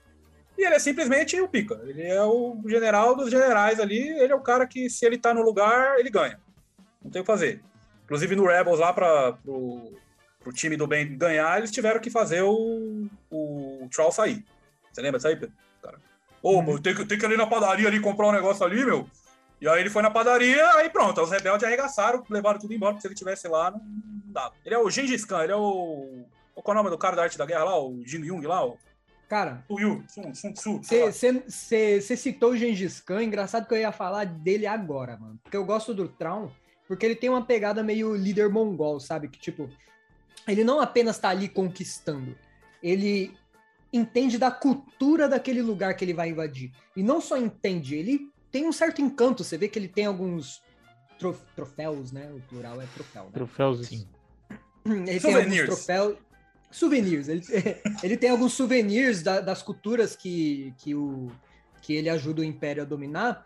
e ele é simplesmente o pica, ele é o general dos generais ali, ele é o cara que se ele tá no lugar, ele ganha, não tem o que fazer. Inclusive no Rebels lá para pro, pro time do bem ganhar, eles tiveram que fazer o, o Troll sair. Você lembra disso aí, Pedro? Cara. Ô, meu, tem que, tem que ir ali na padaria ali comprar um negócio ali, meu. E aí ele foi na padaria, aí pronto, os rebeldes arregaçaram, levaram tudo embora, porque se ele tivesse lá, não dava. Ele é o Gengis Khan, ele é o. Qual é o nome do cara da arte da guerra lá? O Jin Young lá? O, Cara, Tuyu, Sun, Sun Tzu. você citou o Gengis Khan, engraçado que eu ia falar dele agora, mano. Porque eu gosto do Traum, porque ele tem uma pegada meio líder mongol, sabe? Que tipo, ele não apenas tá ali conquistando, ele entende da cultura daquele lugar que ele vai invadir. E não só entende, ele tem um certo encanto. Você vê que ele tem alguns tro- troféus, né? O plural é troféu, né? Troféus. Sim. Ele tem alguns Souvenirs. troféus. Souvenirs. Ele, ele tem alguns souvenirs da- das culturas que, que, o, que ele ajuda o Império a dominar.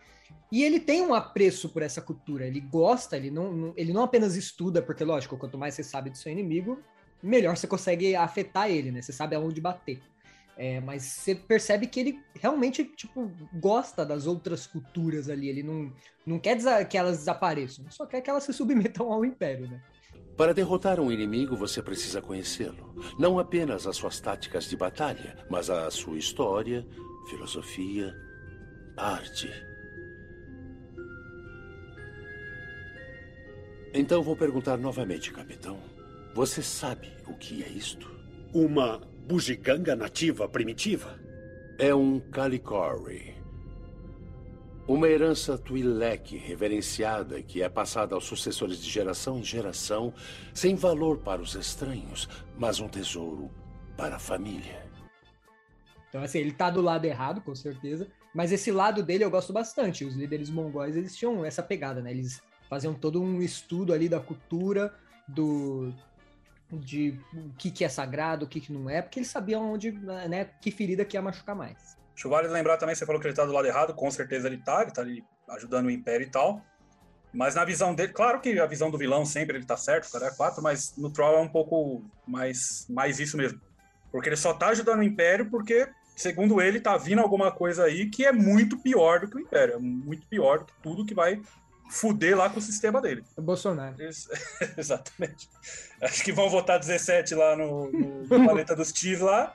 E ele tem um apreço por essa cultura. Ele gosta, ele não, não- ele não apenas estuda, porque, lógico, quanto mais você sabe do seu inimigo, melhor você consegue afetar ele, né? Você sabe aonde bater. É, mas você percebe que ele realmente, tipo, gosta das outras culturas ali. Ele não, não quer que elas desapareçam, só quer que elas se submetam ao Império, né? Para derrotar um inimigo, você precisa conhecê-lo. Não apenas as suas táticas de batalha, mas a sua história, filosofia, arte. Então vou perguntar novamente, capitão. Você sabe o que é isto? Uma bugiganga nativa primitiva? É um Calicori. Uma herança Twi'lek reverenciada que é passada aos sucessores de geração em geração, sem valor para os estranhos, mas um tesouro para a família. Então, assim, ele tá do lado errado, com certeza. Mas esse lado dele eu gosto bastante. Os líderes mongóis, eles tinham essa pegada, né? Eles faziam todo um estudo ali da cultura, do de o que, que é sagrado, o que, que não é, porque eles sabiam onde, né, que ferida que ia machucar mais. Acho vale lembrar também, você falou que ele tá do lado errado, com certeza ele tá, ele tá ali ajudando o Império e tal. Mas na visão dele, claro que a visão do vilão sempre ele tá certo, o cara é 4, mas no Troll é um pouco mais, mais isso mesmo. Porque ele só tá ajudando o Império porque, segundo ele, tá vindo alguma coisa aí que é muito pior do que o Império. É muito pior do que tudo que vai fuder lá com o sistema dele. O Bolsonaro. Eles- Exatamente. Acho que vão votar 17 lá no, no, no planeta dos Tis lá.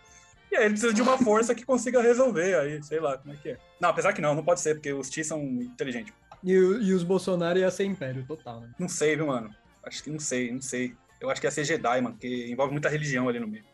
E aí ele precisa de uma força que consiga resolver aí, sei lá como é que é. Não, apesar que não, não pode ser, porque os Tis são inteligentes. E, e os Bolsonaro ia ser império total, né? Não sei, viu, mano? Acho que não sei, não sei. Eu acho que ia ser Jedi, mano, porque envolve muita religião ali no meio.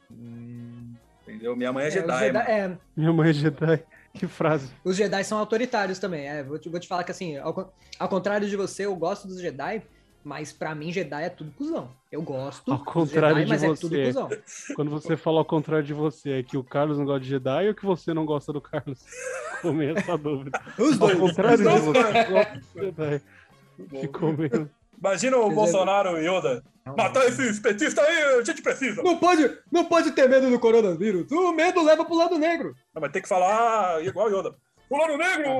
Entendeu? Minha mãe é, os Jedi, Jedi- mano. é, Minha mãe é Jedi. Que frase. os Jedi são autoritários também. É, vou, te, vou te falar que assim, ao, ao contrário de você, eu gosto dos Jedi, mas pra mim Jedi é tudo cuzão. Eu gosto Ao contrário Jedi, de mas é você. tudo cuzão. Quando você fala ao contrário de você, é que o Carlos não gosta de Jedi ou que você não gosta do Carlos? Comei essa dúvida. Os Ao dois. contrário de Os dois, você, de Jedi. Ficou meio. Imagina o Bolsonaro e Yoda. Matar esses petistas aí, a gente precisa. Não pode, não pode ter medo do coronavírus. O medo leva pro lado negro. Não, mas tem que falar igual Yoda. Pro lado negro,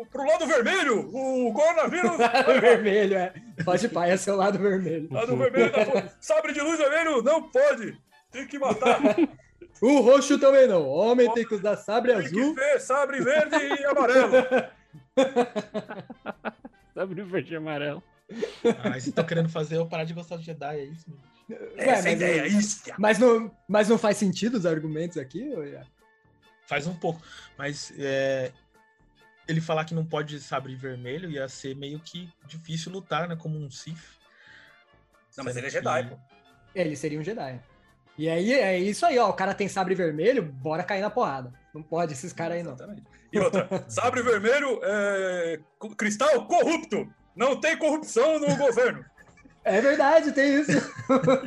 o- pro lado vermelho, o coronavírus. Lado vermelho, é. Pode pai, é seu lado vermelho. Lado vermelho da força. Sabre de luz vermelho não pode. Tem que matar. O roxo também não. Homem tem que usar sabre Tem que azul. ver sabre verde e amarelo. Sabe verde e amarelo. Ah, vocês estão querendo fazer eu parar de gostar de Jedi, é isso? meu? Essa é a mas, ideia, isso. mas não, mas não faz sentido os argumentos aqui? ou é? Faz um pouco. Mas é, ele falar que não pode sabre vermelho ia ser meio que difícil lutar, né? Como um Sith. Não, mas ele é Jedi, pô. Ele seria um Jedi. E aí é isso aí, ó. O cara tem sabre vermelho, bora cair na porrada. Não pode esses caras aí, não. Exatamente. E outra, sabre vermelho é cristal corrupto. Não tem corrupção no governo. É verdade, tem isso.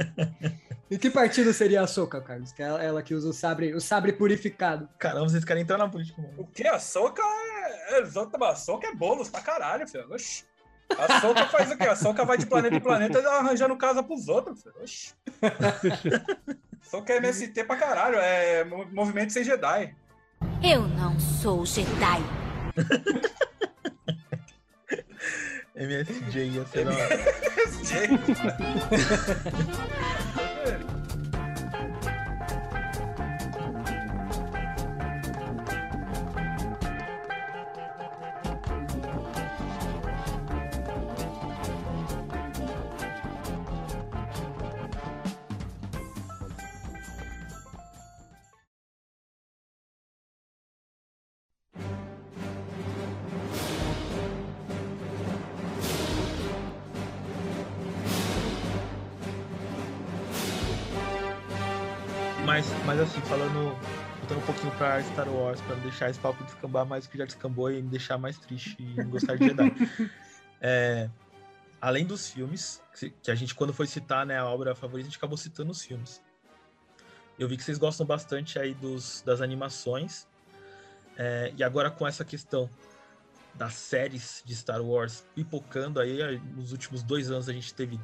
e que partido seria a Soca, Carlos? Que é ela, ela que usa o sabre, o sabre purificado. Caramba, vocês querem entrar na política, mano. O que? A soca é. É exata- A soca é bolos pra caralho, filho. Oxi. A soca faz o quê? A soca vai de planeta em planeta arranjando casa pros outros, filho. Oxi. Soca é MST pra caralho. É mo- movimento sem Jedi. Eu não sou Jedi. MSJ ia ser da hora. Mas, pra Star Wars, não deixar esse papo descambar mais que já descambou e me deixar mais triste e não gostar de Jedi. É, além dos filmes, que- a gente, quando foi citar né, a obra favorita, a gente acabou citando os filmes. Eu vi que vocês gostam bastante aí dos, das animações. É, e agora com essa questão das séries de Star Wars pipocando aí, nos últimos dois anos a gente teve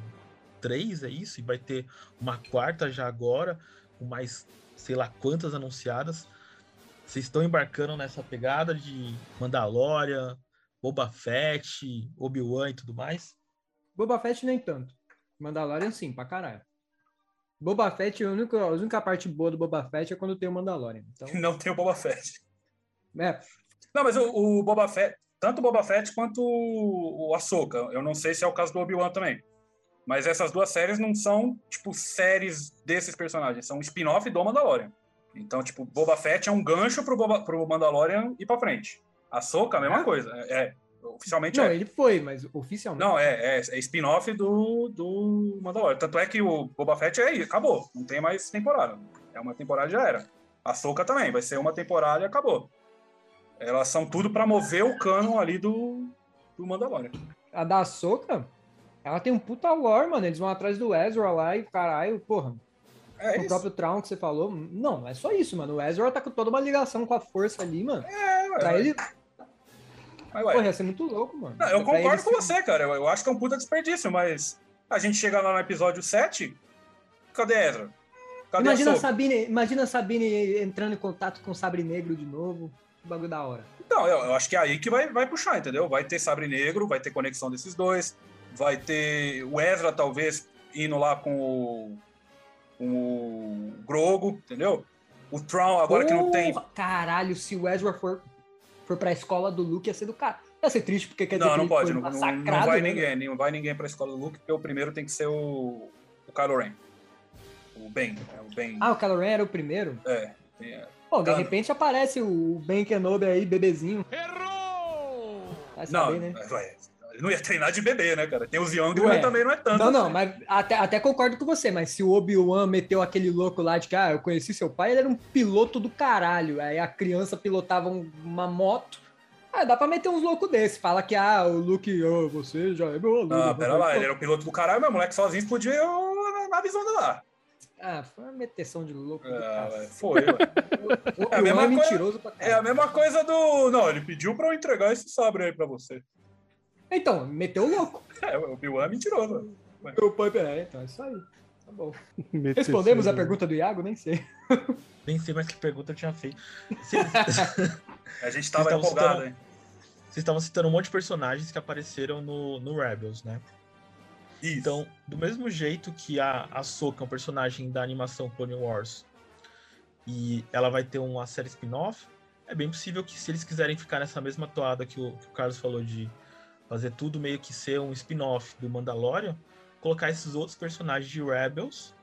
três, é isso? E vai ter uma quarta já agora, com mais sei lá quantas anunciadas. Vocês estão embarcando nessa pegada de Mandalorian, Boba Fett, Obi-Wan e tudo mais? Boba Fett nem tanto. Mandalorian sim, pra caralho. Boba Fett, a única, a única parte boa do Boba Fett é quando tem o Mandalorian. Então, Não tem o Boba Fett. é, Não, mas o, o Boba Fett, tanto o Boba Fett quanto o, o Ahsoka, eu não sei se é o caso do Obi-Wan também. Mas essas duas séries não são, tipo, séries desses personagens, são um spin-off do Mandalorian. Então, tipo, Boba Fett é um gancho pro, Boba, pro Mandalorian ir pra frente. Ahsoka, a mesma É? coisa. É, é, oficialmente não, é. ele foi, mas oficialmente. Não, é, é, é spin-off do, do Mandalorian. Tanto é que o Boba Fett é aí, acabou. Não tem mais temporada. É uma temporada e já era. A Soca também, vai ser uma temporada e acabou. Elas são tudo pra mover o canon ali do, do Mandalorian. A da Soca, ela tem um puta lore, mano. Eles vão atrás do Ezra lá e caralho, porra. É o próprio Traum que você falou. Não, não é só isso, mano. O Ezra tá com toda uma ligação com a força ali, mano. É, ué, Pra ele. Mas, ué. Porra, ia ser muito louco, mano. Não, eu Pra concordo com você, cara. Eu, eu acho que é um puta desperdício, mas a gente chega lá no episódio 7, cadê Ezra? Cadê Imagina a? Sabine, imagina a Sabine entrando em contato com o Sabre Negro de novo. Que bagulho da hora. Então, eu, eu acho que é aí que vai, vai puxar, entendeu? Vai ter Sabre Negro, vai ter conexão desses dois, vai ter o Ezra, talvez, indo lá com o, o Grogo, entendeu? O Tron, agora que não tem. Caralho, se o Ezra for, for pra escola do Luke, ia ser do cara. Ia ser triste, porque quer dizer Não, que não ele pode, foi não, não- massacrado, não vai né, ninguém, não vai ninguém pra escola do Luke, porque o primeiro tem que ser o, o Kylo Ren. O Ben, é o Ben. Ah, o Kylo Ren era o primeiro? É, é. Bom, de Tá. repente aparece o Ben Kenobi aí, bebezinho. Vai Não, saber, né? ué, ele não ia treinar de bebê, né, cara? Tem os Young, mas também não é tanto. Não, não, assim. mas até, até concordo com você, mas se o Obi-Wan meteu aquele louco lá de que, ah, eu conheci seu pai, ele era um piloto do caralho. Aí a criança pilotava um- uma moto. Ah, dá pra meter uns loucos desse. Fala que, ah, o Luke, oh, você já é meu aluno. Ah, pera lá, ele era o piloto do caralho, mas o moleque sozinho explodiu na visão de lá. Ah, foi uma meteção de louco. Ah, foi, É a mesma é coisa- mentiroso É a mesma coisa do. Não, ele pediu pra eu entregar esse sabre aí pra você. Então, meteu o louco. É, o Obi-Wan é mentiroso. Meu pai, é, então é isso aí. Tá bom. Respondemos a pergunta do Iago? Nem sei. Nem sei mais que pergunta eu tinha feito. Vocês A gente tava estavam empolgado, citando- hein? vocês estavam citando um monte de personagens que apareceram no, no Rebels, né? Isso. Então, do mesmo jeito que a Ahsoka é um personagem da animação Clone Wars e ela vai ter uma série spin-off, é bem possível que se eles quiserem ficar nessa mesma toada que o, que o Carlos falou de fazer tudo meio que ser um spin-off do Mandalorian, colocar esses outros personagens de Rebels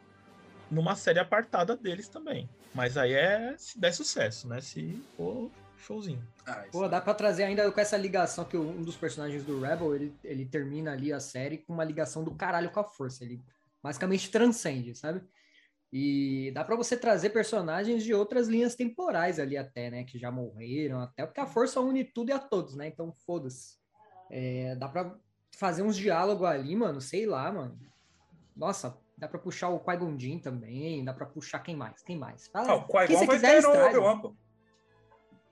numa série apartada deles também. Mas aí é se der sucesso, né? Se for showzinho. Ah, Pô, dá pra trazer ainda com essa ligação que um dos personagens do Rebel, ele, ele termina ali a série com uma ligação do caralho com a força. Ele basicamente transcende, sabe? E dá pra você trazer personagens de outras linhas temporais ali até, né? Que já morreram, até porque a força une tudo e a todos, né? Então foda-se. É, dá pra fazer uns diálogos ali, mano, sei lá, mano. Nossa, dá pra puxar o Qui-Gon Jinn também, dá pra puxar quem mais? Quem mais? Fala, Ah, o vai quiser, ter no. Obi-Wan, pô.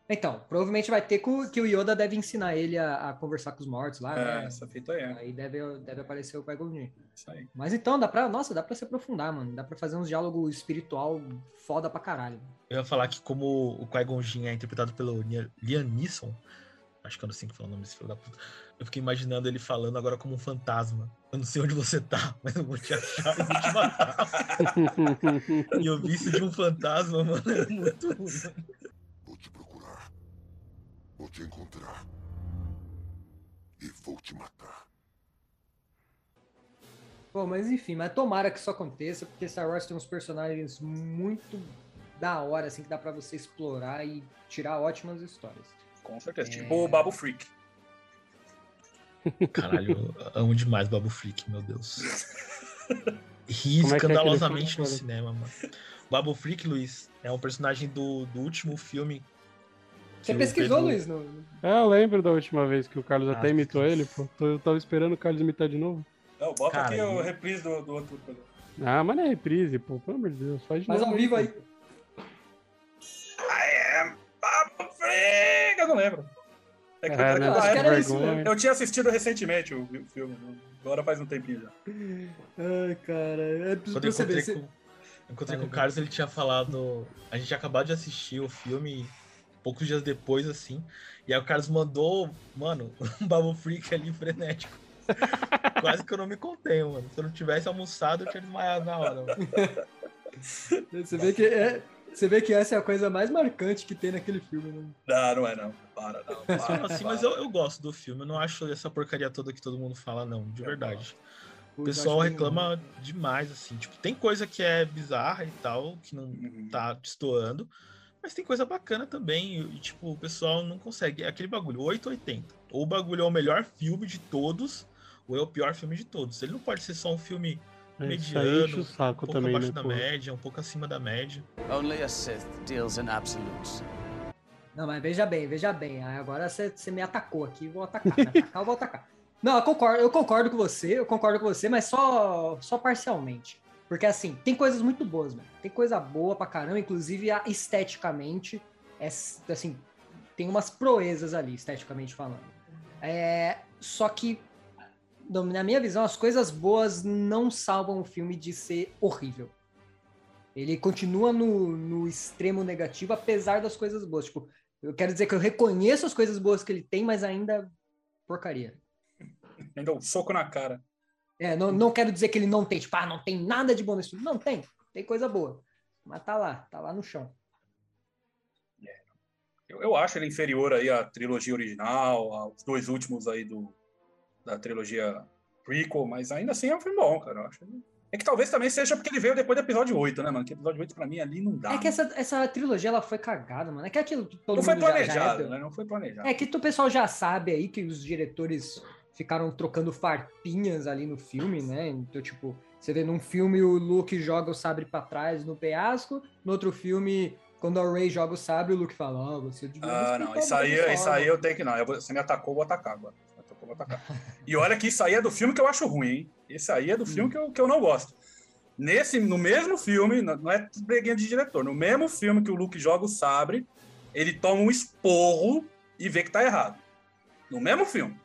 Então, provavelmente vai ter que o, que o Yoda deve ensinar ele a, a conversar com os mortos lá, É, né? essa fita aí, é. Aí deve, deve aparecer o Qui-Gon Jinn. Isso aí. Mas então, dá pra, nossa, dá pra se aprofundar, mano. Dá pra fazer uns diálogos espiritual foda pra caralho. Eu ia falar que como o Qui-Gon Jinn é interpretado pelo Liam Neeson, acho que eu não sei que fala o nome desse filho da puta, eu fiquei imaginando ele falando agora como um fantasma. Eu não sei onde você tá, mas eu vou te achar e vou te matar. e eu vi isso de um fantasma, mano, é muito ruim. Vou te procurar. Vou te encontrar. E vou te matar. Pô, mas enfim, mas tomara que isso aconteça, porque Star Wars tem uns personagens muito da hora, assim, que dá pra você explorar e tirar ótimas histórias. Com certeza. É. Tipo o Babu Freak. Caralho, eu amo demais Babu Freak, meu Deus. Ri Como é é escandalosamente filme? no cinema, mano. Babu Freak, Luiz, é um personagem do, do último filme. Você pesquisou, Pedro- Luiz? No... É, eu lembro da última vez que o Carlos Ah, até imitou ele, pô. Eu tava esperando o Carlos imitar de novo. Não, bota Cara, aqui o reprise do, do outro. Ah, mas não é reprise, pô. Pelo amor de Deus, faz de Faz novo. ao vivo aí. pô. Freak! Eu não lembro. É que, É, é que né? que era eu- isso mesmo. eu tinha assistido recentemente o, o filme. Agora faz um tempinho já. Ai, cara. É Quando eu encontrei, você- com, encontrei com o Carlos, ele tinha falado. A gente tinha acabado de assistir o filme poucos dias depois, assim. E aí o Carlos mandou, mano, um Babu Freak ali frenético. Quase que eu não me contenho, mano. Se eu não tivesse almoçado, eu tinha desmaiado na hora, mano. Você vê que é. Você vê que essa é a coisa mais marcante que tem naquele filme, né? Não, não é não. Para, não. Para, Assim, para. mas eu, eu gosto do filme. Eu não acho essa porcaria toda que todo mundo fala, não, de verdade. O pessoal reclama demais, assim. Tipo, tem coisa que é bizarra e tal, que não Uhum. tá destoando. Mas tem coisa bacana também. E, tipo, o pessoal não consegue. É aquele bagulho, 880. Ou o bagulho é o melhor filme de todos, ou é o pior filme de todos. Ele não pode ser só um filme É, mediano, enche o um saco pouco também, abaixo né, da pô? média, um pouco acima da média. Only a Sith deals in absolutes. Não, mas veja bem, veja bem. Agora você, me atacou aqui, vou atacar. Me atacar, eu vou atacar. Não, eu concordo, eu concordo com você, eu concordo com você, mas só, só parcialmente. Porque assim, tem coisas muito boas, mano. Tem coisa boa pra caramba, inclusive a- esteticamente, é, assim, tem umas proezas ali, esteticamente falando. É, só que, na minha visão, as coisas boas não salvam o filme de ser horrível. Ele continua no, no extremo negativo, apesar das coisas boas. Tipo, eu quero dizer que eu reconheço as coisas boas que ele tem, mas ainda porcaria. Ainda um soco na cara. É, não, não quero dizer que ele não tem, tipo, ah, não tem nada de bom nesse filme. Não, tem. Tem coisa boa. Mas tá lá, tá lá no chão. Eu, eu acho ele inferior aí à trilogia original, aos dois últimos aí do, da trilogia prequel, mas ainda assim é um filme bom, cara. Eu acho. É que talvez também seja porque ele veio depois do episódio 8, né, mano? Que episódio 8 pra mim ali não dá. É que essa, essa trilogia ela foi cagada, mano. É que aquilo que todo não foi mundo já- já planejado, é- né? Não foi planejado. É que o pessoal já sabe aí que os diretores ficaram trocando farpinhas ali no filme, né? Então, tipo, você vê num filme o Luke joga o sabre pra trás no penhasco, no outro filme, quando a Rey joga o sabre, o Luke fala, ah, você devia Ah, não, isso aí, isso aí mano." eu tenho que não. Você me atacou, eu vou atacar agora. Vou atacar. E olha que isso aí é do filme que eu acho ruim, hein? Esse aí é do filme que eu, que eu não gosto. Nesse, no mesmo filme, não é breguinha de diretor, no mesmo filme que o Luke joga o sabre, ele toma um esporro e vê que tá errado. No mesmo filme.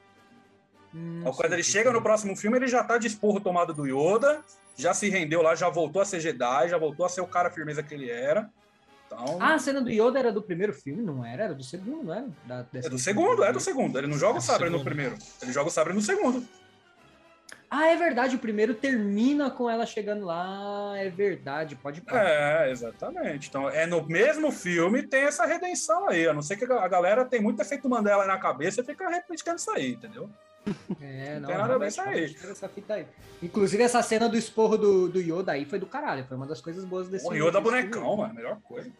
Hum, Então, quando ele chega no próximo filme, ele já tá de esporro tomado do Yoda, já se rendeu lá, já voltou a ser Jedi, já voltou a ser o cara firmeza que ele era. Então, Ah, a cena do Yoda era do primeiro filme, não era? Era do segundo, não era? Da- dessa é do segundo, é do trilogia. segundo. Ele não joga É o do sabre no segundo. primeiro. Ele joga o sabre no segundo. Ah, é verdade, o primeiro termina com ela chegando lá, é verdade, pode parar. É, exatamente. Então, é no mesmo filme tem essa redenção aí. A não ser que a galera tem muito efeito Mandela na cabeça e fica repetindo isso aí, entendeu? É, não, tem nada a ver realmente, isso essa fita aí. Inclusive, essa cena do esporro do, do Yoda aí foi do caralho. Foi uma das coisas boas desse O Yoda bonecão, filme. mano, melhor coisa.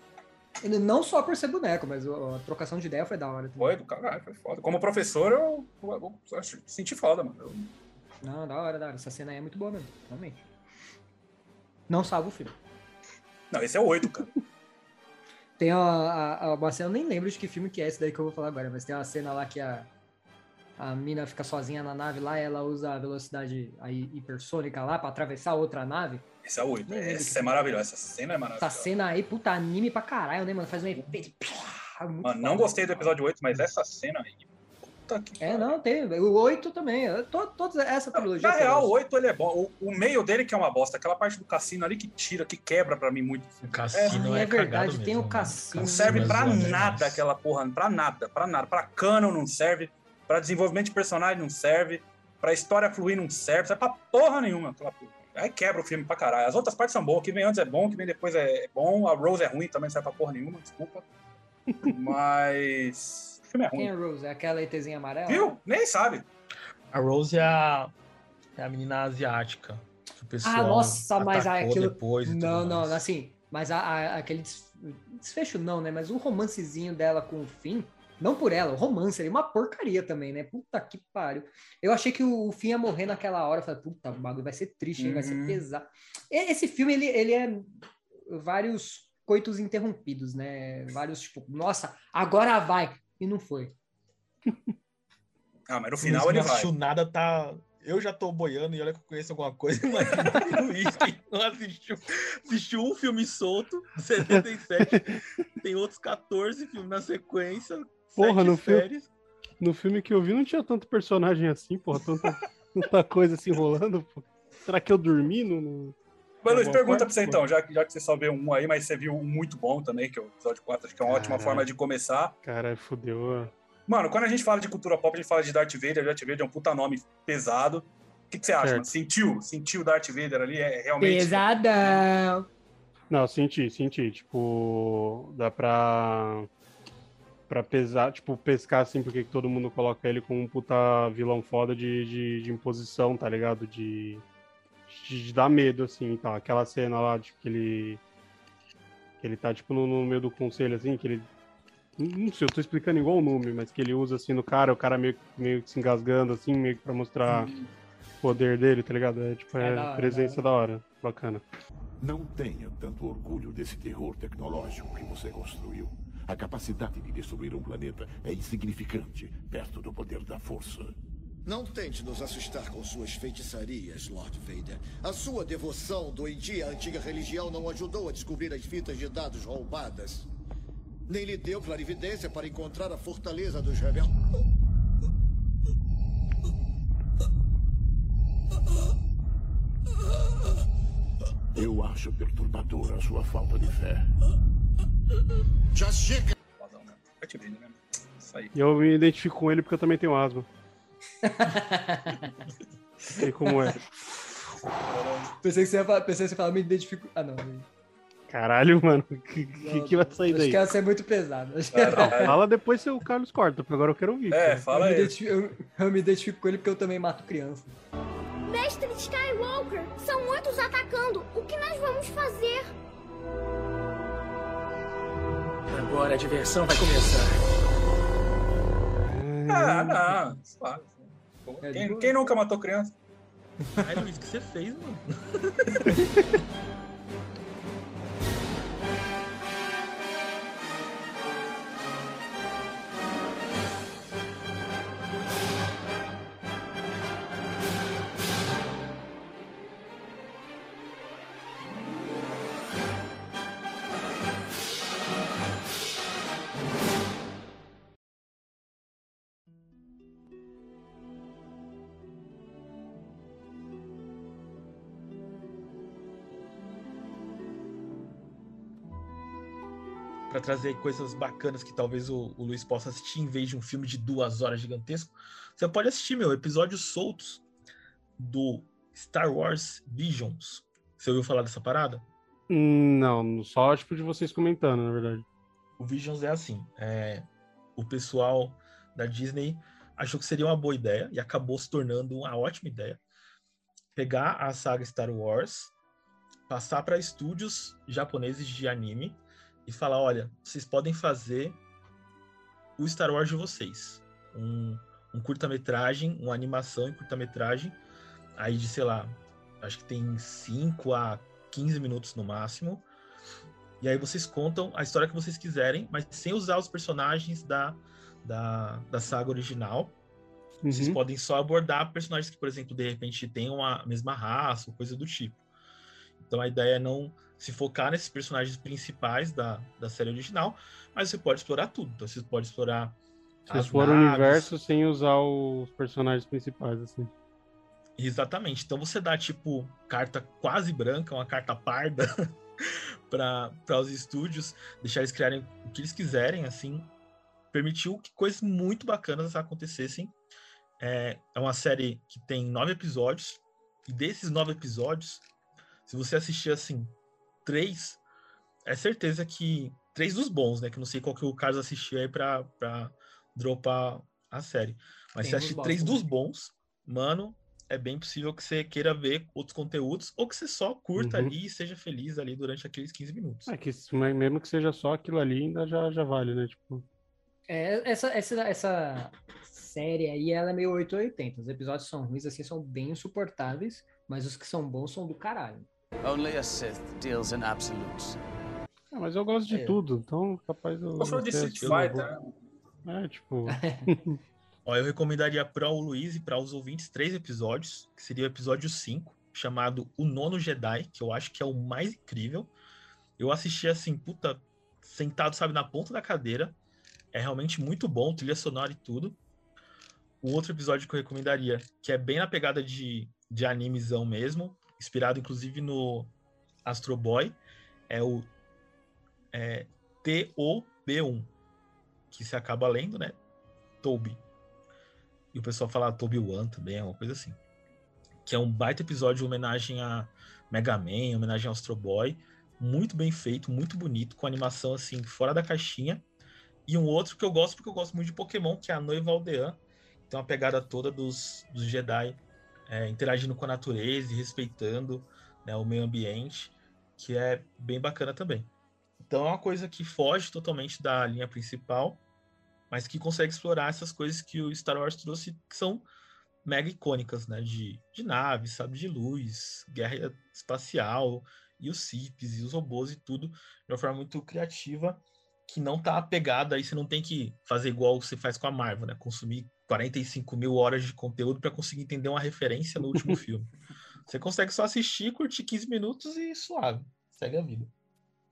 Ele não só por ser boneco, mas a trocação de ideia foi da hora. também. Foi do caralho, foi foda. Como professor, eu, eu, eu acho- senti foda, mano. Eu- Não, da hora, da hora. Essa cena aí é muito boa mesmo, realmente. Não salva o filme. Não, esse é o 8, cara. Tem a, a, a- uma cena, eu nem lembro de que filme que é esse daí que eu vou falar agora, mas tem uma cena lá que a, a mina fica sozinha na nave lá ela usa a velocidade aí, hipersônica lá pra atravessar outra nave. Esse é o 8. Nem lembro Esse que- é maravilhoso. Essa cena é Essa maravilhosa. cena aí, puta, anime pra caralho, né, mano? Faz um efeito. Mano, não gostei do episódio 8, mas essa cena aí. Puta que É, pariu. não, tem. O 8 também. eu- to- Toda essa trilogia. Na real, o gosto. 8 ele é bom. O, o meio dele que é uma bosta. Aquela parte do cassino ali que tira, que quebra pra mim muito. O cassino Ah, é, é verdade, cagado tem o mesmo, cassino. Não serve pra é nada aquela porra. Pra nada, pra nada. Pra canon não serve. Pra desenvolvimento de personagem não serve. Pra história fluir não serve. Serve pra porra nenhuma aquela porra. Aí quebra o filme pra caralho. As outras partes são boas. O que vem antes é bom, o que vem depois é bom. A Rose é ruim, também não serve pra porra nenhuma, desculpa. Mas. O filme é Quem é ruim. a Rose? É aquela ETzinha amarela? Viu? Nem sabe. A Rose é a, é a menina asiática. Que o pessoal Ah, nossa, mas aquilo. depois não, não, mais. assim. Mas a, a- aquele des- desfecho não, né? Mas o romancezinho dela com o Finn Não por ela, o romance é uma porcaria também, né? Puta que pariu. Eu achei que o, fim ia morrer naquela hora. Eu falei, puta, o bagulho vai ser triste, hein? vai ser Uhum. pesado. Esse filme, ele, ele é vários coitos interrompidos, né? Vários, tipo, nossa, agora vai. E não foi. Ah, mas no O final ele não vai. nada, tá. Eu já tô boiando e olha que eu conheço alguma coisa, mas não assistiu, assistiu um filme solto, 77, tem outros 14 filmes na sequência, Porra, no filme-. No filme que eu vi não tinha tanto personagem assim, porra, tanta, tanta coisa se enrolando, pô. Será que eu dormi no. no... Mas Luiz, pergunta parte, pra você pô. então, já, que- já que você só viu um aí, mas você viu um muito bom também, que é o episódio 4, acho que é uma ótima Caralho. forma de começar. Caralho, fudeu. Mano, quando a gente fala de cultura pop, a gente fala de Darth Vader, Darth Vader é um puta nome pesado. O que, que você acha, Certo. mano? Sentiu? Sentiu o Darth Vader ali? É realmente. Pesadão. Não, senti, senti. Tipo, dá pra. Pra pesar, tipo, pescar assim, porque que todo mundo coloca ele como um puta vilão foda de, de, de imposição, tá ligado? De, de, de dar medo, assim, então. Aquela cena lá, de que ele. Que ele tá, tipo, no, no meio do conselho, assim, que ele. Não sei, eu tô explicando igual o nome, mas que ele usa assim no cara, o cara meio, meio que se engasgando, assim, meio que pra mostrar o poder dele, tá ligado? É tipo, É é, da hora, presença da hora. Bacana. Não tenha tanto orgulho desse terror tecnológico que você construiu. A capacidade de destruir um planeta é insignificante perto do poder da força. Não tente nos assustar com suas feitiçarias, Lord Vader. A sua devoção doentia à antiga religião não ajudou a descobrir as fitas de dados roubadas. Nem lhe deu clarividência para encontrar a fortaleza dos rebeldes. Eu acho perturbadora a sua falta de fé. Já chega! E eu me identifico com ele porque eu também tenho asma. Sei como é. Pensei que você ia falar, pensei que você ia falar, me identifico. Ah, não. Caralho, mano. O que, que, que vai sair Acho daí? que ia ser muito pesado. Acho que- Não, fala depois se o Carlos corta, porque agora eu quero ouvir. É, cara. fala eu, me aí. identifico, eu, eu me identifico com ele porque eu também mato criança. Mestre Skywalker, são muitos atacando. O que nós vamos fazer? Agora a diversão vai começar. Ah, não. suave. É Quem, quem nunca matou criança? Ai, Luiz, o que você fez, mano? trazer coisas bacanas que talvez o, o Luiz possa assistir em vez de um filme de duas horas gigantesco. Você pode assistir, meu, episódios soltos do Star Wars Visions. Você ouviu falar dessa parada? Não, só tipo de vocês comentando, na verdade. O Visions é assim: é, o pessoal da Disney achou que seria uma boa ideia e acabou se tornando uma ótima ideia. Pegar a saga Star Wars, passar para estúdios japoneses de anime e falar: olha, vocês podem fazer o Star Wars de vocês. Um, um curta-metragem, uma animação em curta-metragem, aí de, sei lá, acho que tem 5 a 15 minutos no máximo. E aí vocês contam a história que vocês quiserem, mas sem usar os personagens da, da, da saga original. Vocês Uhum. podem só abordar personagens que, por exemplo, de repente tenham a mesma raça ou coisa do tipo. Então a ideia é não se focar nesses personagens principais da, da série original, mas você pode explorar tudo. Então você pode explorar. Se as for o naves. universo sem usar os personagens principais, assim. Exatamente. Então você dá, tipo, carta quase branca, uma carta parda para os estúdios, deixar eles criarem o que eles quiserem, assim. Permitiu que coisas muito bacanas acontecessem. É, é uma série que tem nove episódios, e desses nove episódios, se você assistir, assim, três, é certeza que. Três dos bons, né? Que eu não sei qual que o Carlos assistiu aí pra, pra dropar a série. Mas Tem se assistir três dos bons, mano, é bem possível que você queira ver outros conteúdos ou que você só curta Uhum. ali e seja feliz ali durante aqueles 15 minutos. É que mesmo que seja só aquilo ali, ainda já, já vale, né? Tipo, É, essa, essa, essa série aí, ela é meio 880. Os episódios são ruins, assim, são bem insuportáveis, mas os que são bons são do caralho. Only a Sith deals in absolutes. Ah, mas eu gosto de É. tudo, então capaz eu. Eu sou de Street Fighter. pouco. É, tipo. Ó, eu recomendaria para o Luiz e para os ouvintes três episódios, que seria o episódio 5, chamado O Nono Jedi, que eu acho que é o mais incrível. Eu assisti assim, puta, sentado, sabe, na ponta da cadeira. É realmente muito bom, trilha sonora e tudo. O outro episódio que eu recomendaria, que é bem na pegada de, de animezão mesmo, inspirado inclusive no Astro Boy, é o é, T-O-B-1, que se acaba lendo, né? Toby. E o pessoal fala Toby One também, é uma coisa assim. Que é um baita episódio de homenagem a Mega Man, homenagem ao Astro Boy. Muito bem feito, muito bonito, com animação assim, fora da caixinha. E um outro que eu gosto, porque eu gosto muito de Pokémon, que é a Noiva Aldeã. Tem uma pegada toda dos, dos Jedi é, interagindo com a natureza e respeitando né, o meio ambiente, que é bem bacana também. Então é uma coisa que foge totalmente da linha principal, mas que consegue explorar essas coisas que o Star Wars trouxe, que são mega icônicas, né? De, de naves, sabe, de luz, guerra espacial, e os CIPs, e os robôs e tudo, de uma forma muito criativa, que não tá apegada, aí você não tem que fazer igual você faz com a Marvel, né? Consumir 45 mil horas de conteúdo para conseguir entender uma referência no último filme. Você consegue só assistir, curtir 15 minutos e suave. Segue a vida.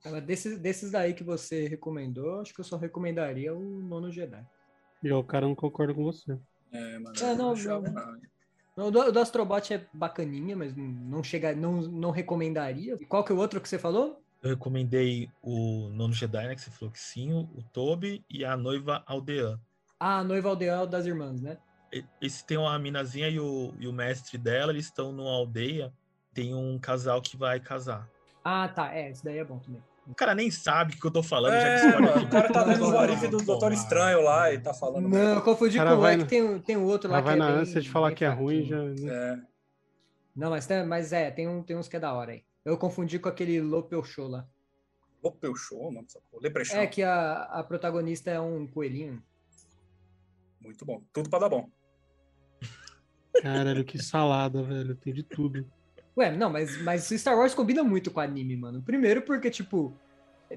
Agora, desses, desses daí que você recomendou, acho que eu só recomendaria o Nono Jedi. E o cara não concorda com você. É, mano. É, não, não. não. O do, o do Astrobot é bacaninha, mas não chega, não, não recomendaria. E qual que é o outro que você falou? Eu recomendei o Nono Jedi, né? Que você falou que sim, o, o Toby e a noiva Aldeã. Ah, a noiva aldeia das irmãs, né? Esse tem uma minazinha e o, e o mestre dela, eles estão numa aldeia. Tem um casal que vai casar. Ah, tá. É, esse daí é bom também. O cara nem sabe o que eu tô falando, já É, discorda mano, aqui. o cara tá vendo o Porra, Arif do Doutor. Estranho lá e tá falando. Não, eu confundi Cara com o vai é que tem, tem um outro lá que vai é na bem- ânsia de falar que é ruim já. né? É. Não, mas, tem, mas é, tem, um, tem uns que é da hora aí. Eu confundi com aquele Lopel Show lá. Eu show, porra. Leprechaun. É que a, a protagonista é um coelhinho. Muito bom. Tudo pra dar bom. Caralho, que salada, velho. Tem de tudo. Ué, não, mas, mas Star Wars combina muito com anime, mano. Primeiro porque, tipo,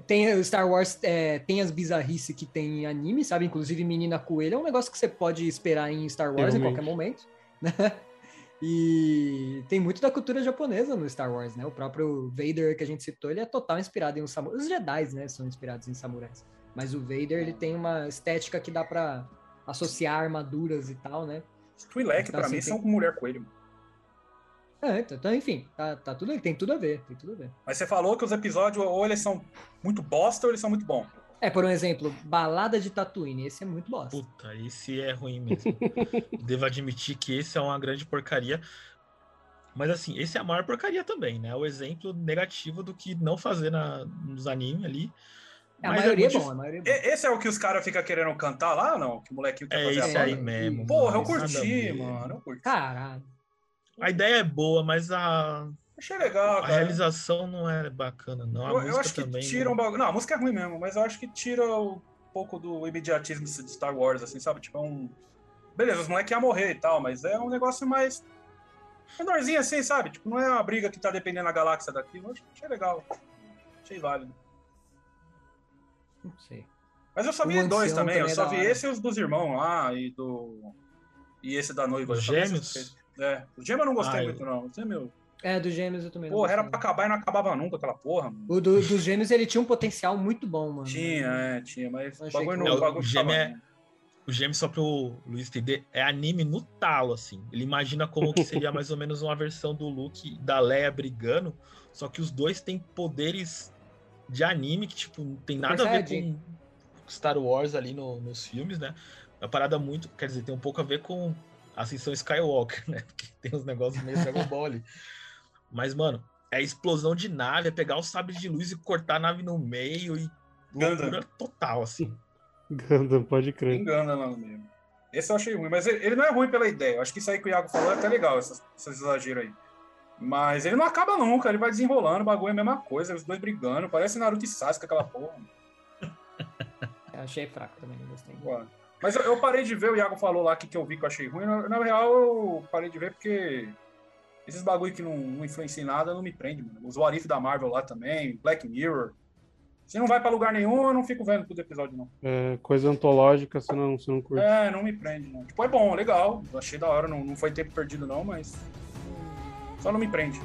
tem o Star Wars é, tem as bizarrices que tem em anime, sabe? Inclusive Menina Coelho é um negócio que você pode esperar em Star Wars em Realmente. qualquer momento, né? E tem muito da cultura japonesa no Star Wars, né? O próprio Vader que a gente citou, ele é total inspirado em um samurai. Os Jedi, né, são inspirados em samurais. Mas o Vader, ele tem uma estética que dá pra associar armaduras e tal, né? Twi'lek, Então, pra assim, mim, tem- são com mulher coelho. mano. É, então, então, enfim, tá, tá tudo, tem tudo a ver, tem tudo a ver. Mas você falou que os episódios ou eles são muito bosta ou eles são muito bons. É, por um exemplo, Balada de Tatooine, esse é muito bosta. Puta, esse é ruim mesmo. Devo admitir que esse é uma grande porcaria. Mas assim, esse é a maior porcaria também, né? O exemplo negativo do que não fazer na, nos animes ali. A Mas maioria é, muito bom, a maioria é bom. Esse é o que os caras ficam querendo cantar lá, não? Que o molequinho quer É fazer a aí banda? mesmo. Porra, eu a curti, mano. Eu curti. Caralho. A ideia é boa, mas a, Achei legal, a cara. realização não é bacana, não. A Eu, eu música acho que também. tira um bagulho. Não, a música é ruim mesmo, mas eu acho que tira um pouco do imediatismo de de Star Wars, assim, sabe? Tipo, é um. Beleza, os moleques iam morrer e tal, mas é um negócio mais. Menorzinho assim, sabe? Tipo, não é uma briga que tá dependendo da galáxia daquilo. Eu achei legal. Achei válido. Não sei. Mas eu só vi dois ancião também. Eu também é só vi hora. esse e os dos irmãos lá e do. E esse da noiva. Os vi esses gêmeos? É. O gêmeo eu não gostei Ah, muito, não. O gêmeo. É, do Gêmeos eu também Porra, era pra acabar e não acabava nunca aquela porra, mano. O do, dos Gêmeos, ele tinha um potencial muito bom, mano. Tinha, é, tinha, mas o bagulho não. É, O bagulho o gêmeo tava- é. O Gêmeo, só pro Luiz entender, é anime no talo, assim. Ele imagina como que seria mais ou menos uma versão do Luke e da Leia brigando, só que os dois têm poderes de anime que, tipo, não tem Super nada a ver Saiyajin. com Star Wars ali no- nos filmes, né? É uma parada muito, quer dizer, tem um pouco a ver com Ascensão Skywalker, né? Porque tem uns negócios meio Dragon Ball ali. Mas, mano, é explosão de nave, é pegar os sabres de luz e cortar a nave no meio e loucura total, assim. Gundam, pode crer. Engana lá no meio. Esse eu achei ruim, mas ele, ele não é ruim pela ideia. Eu acho que isso aí que o Iago falou é até legal, esses, esses exageros aí. Mas ele não acaba nunca, ele vai desenrolando, o bagulho é a mesma coisa, os dois brigando, parece Naruto e Sasuke aquela porra. Eu achei fraco também, não gostei. Mas eu, eu parei de ver, o Iago falou lá que, que eu vi que eu achei ruim. Na, na real, eu parei de ver porque esses bagulho que não, não influenciam em nada não me prende, mano. Os What If da Marvel lá também, Black Mirror. Se não vai pra lugar nenhum, eu não fico vendo todo episódio, não. É, coisa antológica, você não, você não curte. É, não me prende, não. Tipo, é bom, legal. Achei da hora, não, não foi tempo perdido, não, mas. Só não me prende.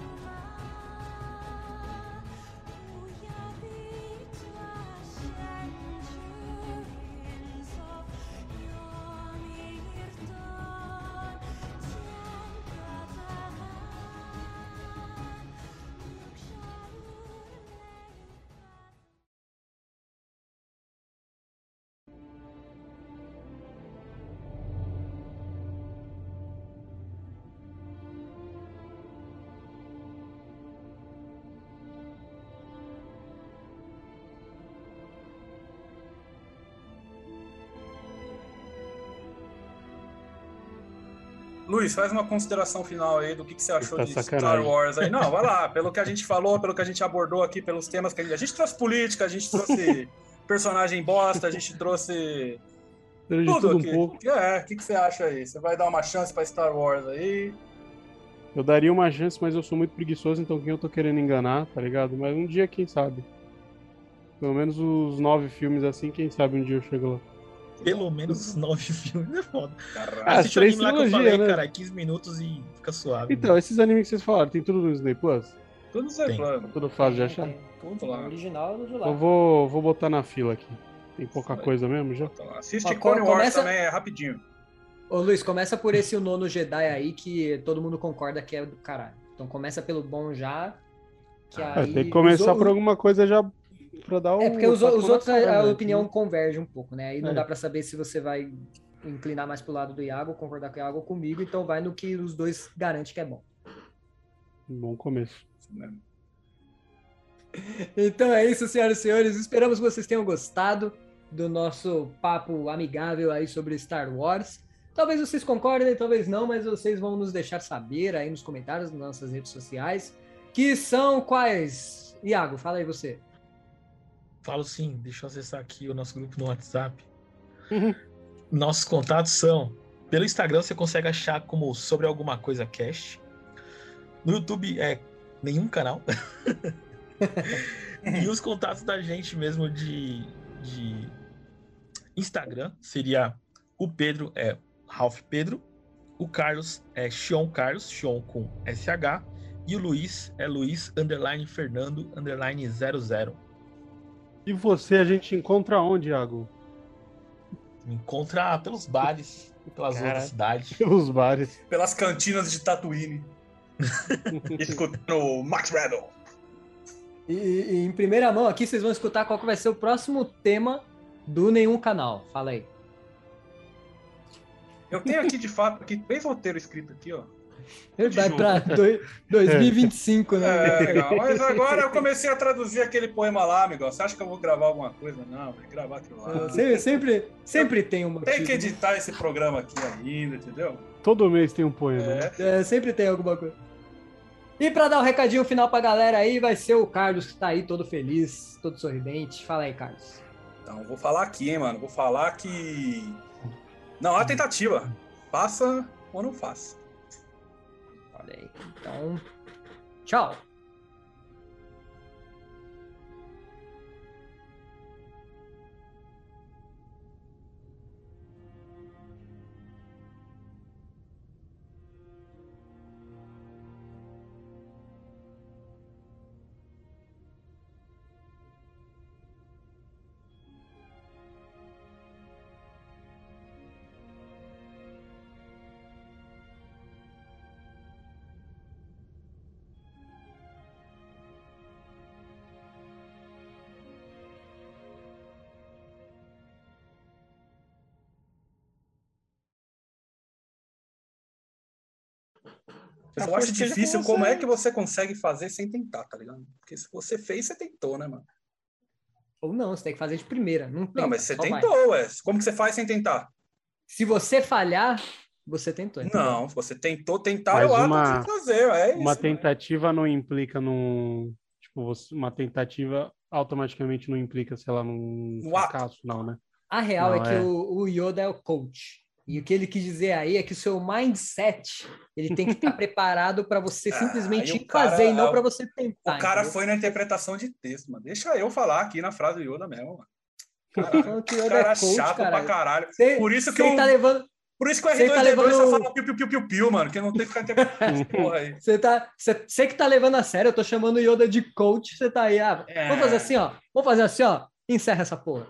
Luiz, faz uma consideração final aí do que, que você achou Tá de Star sacanagem. Wars aí. Não, vai lá, pelo que a gente falou, pelo que a gente abordou aqui, pelos temas que a gente. A gente trouxe política, a gente trouxe personagem bosta, a gente trouxe. Tudo, tudo um aqui. pouco. É, o que, que você acha aí? Você vai dar uma chance pra Star Wars aí? Eu daria uma chance, mas eu sou muito preguiçoso, então quem eu tô querendo enganar, tá ligado? Mas um dia, quem sabe? Pelo menos os nove filmes assim, quem sabe um dia eu chego lá. Pelo menos nove filmes, é foda. Ah, Assiste o três anime lá que eu trilogia, falei, né? cara, 15 minutos e fica suave. Então, esses animes que vocês falaram, tem tudo no Disney Plus? Tudo no Tem. plano. Tudo fácil de achar? Tudo O lá. original do de lá. Eu vou, vou botar na fila aqui. Tem pouca coisa mesmo já? Assiste Ó, Clone Wars começa- também, é rapidinho. Ô Luiz, começa por esse o nono Jedi aí que todo mundo concorda que é do caralho. Então começa pelo bom já. Que É, aí tem que começar por alguma coisa já dar o. É porque os, os outros, cara, a, né? opinião converge um pouco, né? Aí não É. dá pra saber se você vai inclinar mais pro lado do Iago, concordar com o Iago ou comigo, então vai no que os dois garantem que é bom. Bom começo. Então é isso, senhoras e senhores. Esperamos que vocês tenham gostado do nosso papo amigável aí sobre Star Wars. Talvez vocês concordem, talvez não, mas vocês vão nos deixar saber aí nos comentários nas nossas redes sociais. Que são quais? Iago, fala aí você. Falo sim, deixa eu acessar aqui o nosso grupo no WhatsApp. Nossos contatos são: pelo Instagram você consegue achar como sobre alguma coisa cast. No YouTube é nenhum canal. e os contatos da gente mesmo de, de Instagram seria o Pedro é Ralph Pedro, o Carlos é Xion Carlos, Xion com SH, e o Luiz é Luiz underline Fernando underline 00. E você, a gente encontra onde, Iago? Me encontra pelos bares pelas Cara. outras cidades. Pelos bares. Pelas cantinas de Tatooine. Escutando o Max Rattle. E, e em primeira mão aqui vocês vão escutar qual que vai ser o próximo tema do nenhum canal. Fala aí. Eu tenho aqui, de fato, aqui, três roteiros escritos aqui, ó. Vai pra doi- 2025, né? É, legal. Mas agora eu comecei a traduzir aquele poema lá, amigo. Você acha que eu vou gravar alguma coisa? Não, vai gravar aquilo lá. Sempre, sempre, sempre tem uma. Tem que editar esse programa aqui ainda, entendeu? Todo mês tem um poema. né? É, sempre tem alguma coisa. E pra dar o recadinho final pra galera aí, vai ser o Carlos que tá aí todo feliz, todo sorridente. Fala aí, Carlos. Então, vou falar aqui, hein, mano. Vou falar que. Não, há tentativa. Faça ou não faça. Então, tchau. Eu A acho difícil com como é que você consegue fazer sem tentar, tá ligado? Porque se você fez, você tentou, né, mano? Ou não, você tem que fazer de primeira. Não, Não, mas você só vai. tentou, ué. Como que você faz sem tentar? Se você falhar, você tentou. entendeu? Não, se você tentou tentar, Mas eu acho uma- que você fazer, é isso. Uma tentativa não implica num. Tipo, você- uma tentativa automaticamente não implica, sei lá, num fracasso, não, né? A real Não, é que é. o, o Yoda é o coach. E o que ele quis dizer aí é que o seu mindset ele tem que estar preparado para você Ah, simplesmente o cara- fazer e não para você tentar. O cara entendeu? foi na interpretação de texto, mano. Deixa eu falar aqui na frase do Yoda mesmo, mano. Falando que o Yoda cara é coach, chato caralho. pra caralho. Cê- Por isso que eu- tá levando. Por isso que o Cê R2D2 tá levando- só fala piu, piu, piu, piu, piu, mano. Que não tem que ficar interpretando porra aí. Você tá, cê, cê que tá levando a sério, eu tô chamando o Yoda de coach, você tá aí, ah, É. vamos fazer assim, ó, vamos fazer assim, ó, encerra essa porra.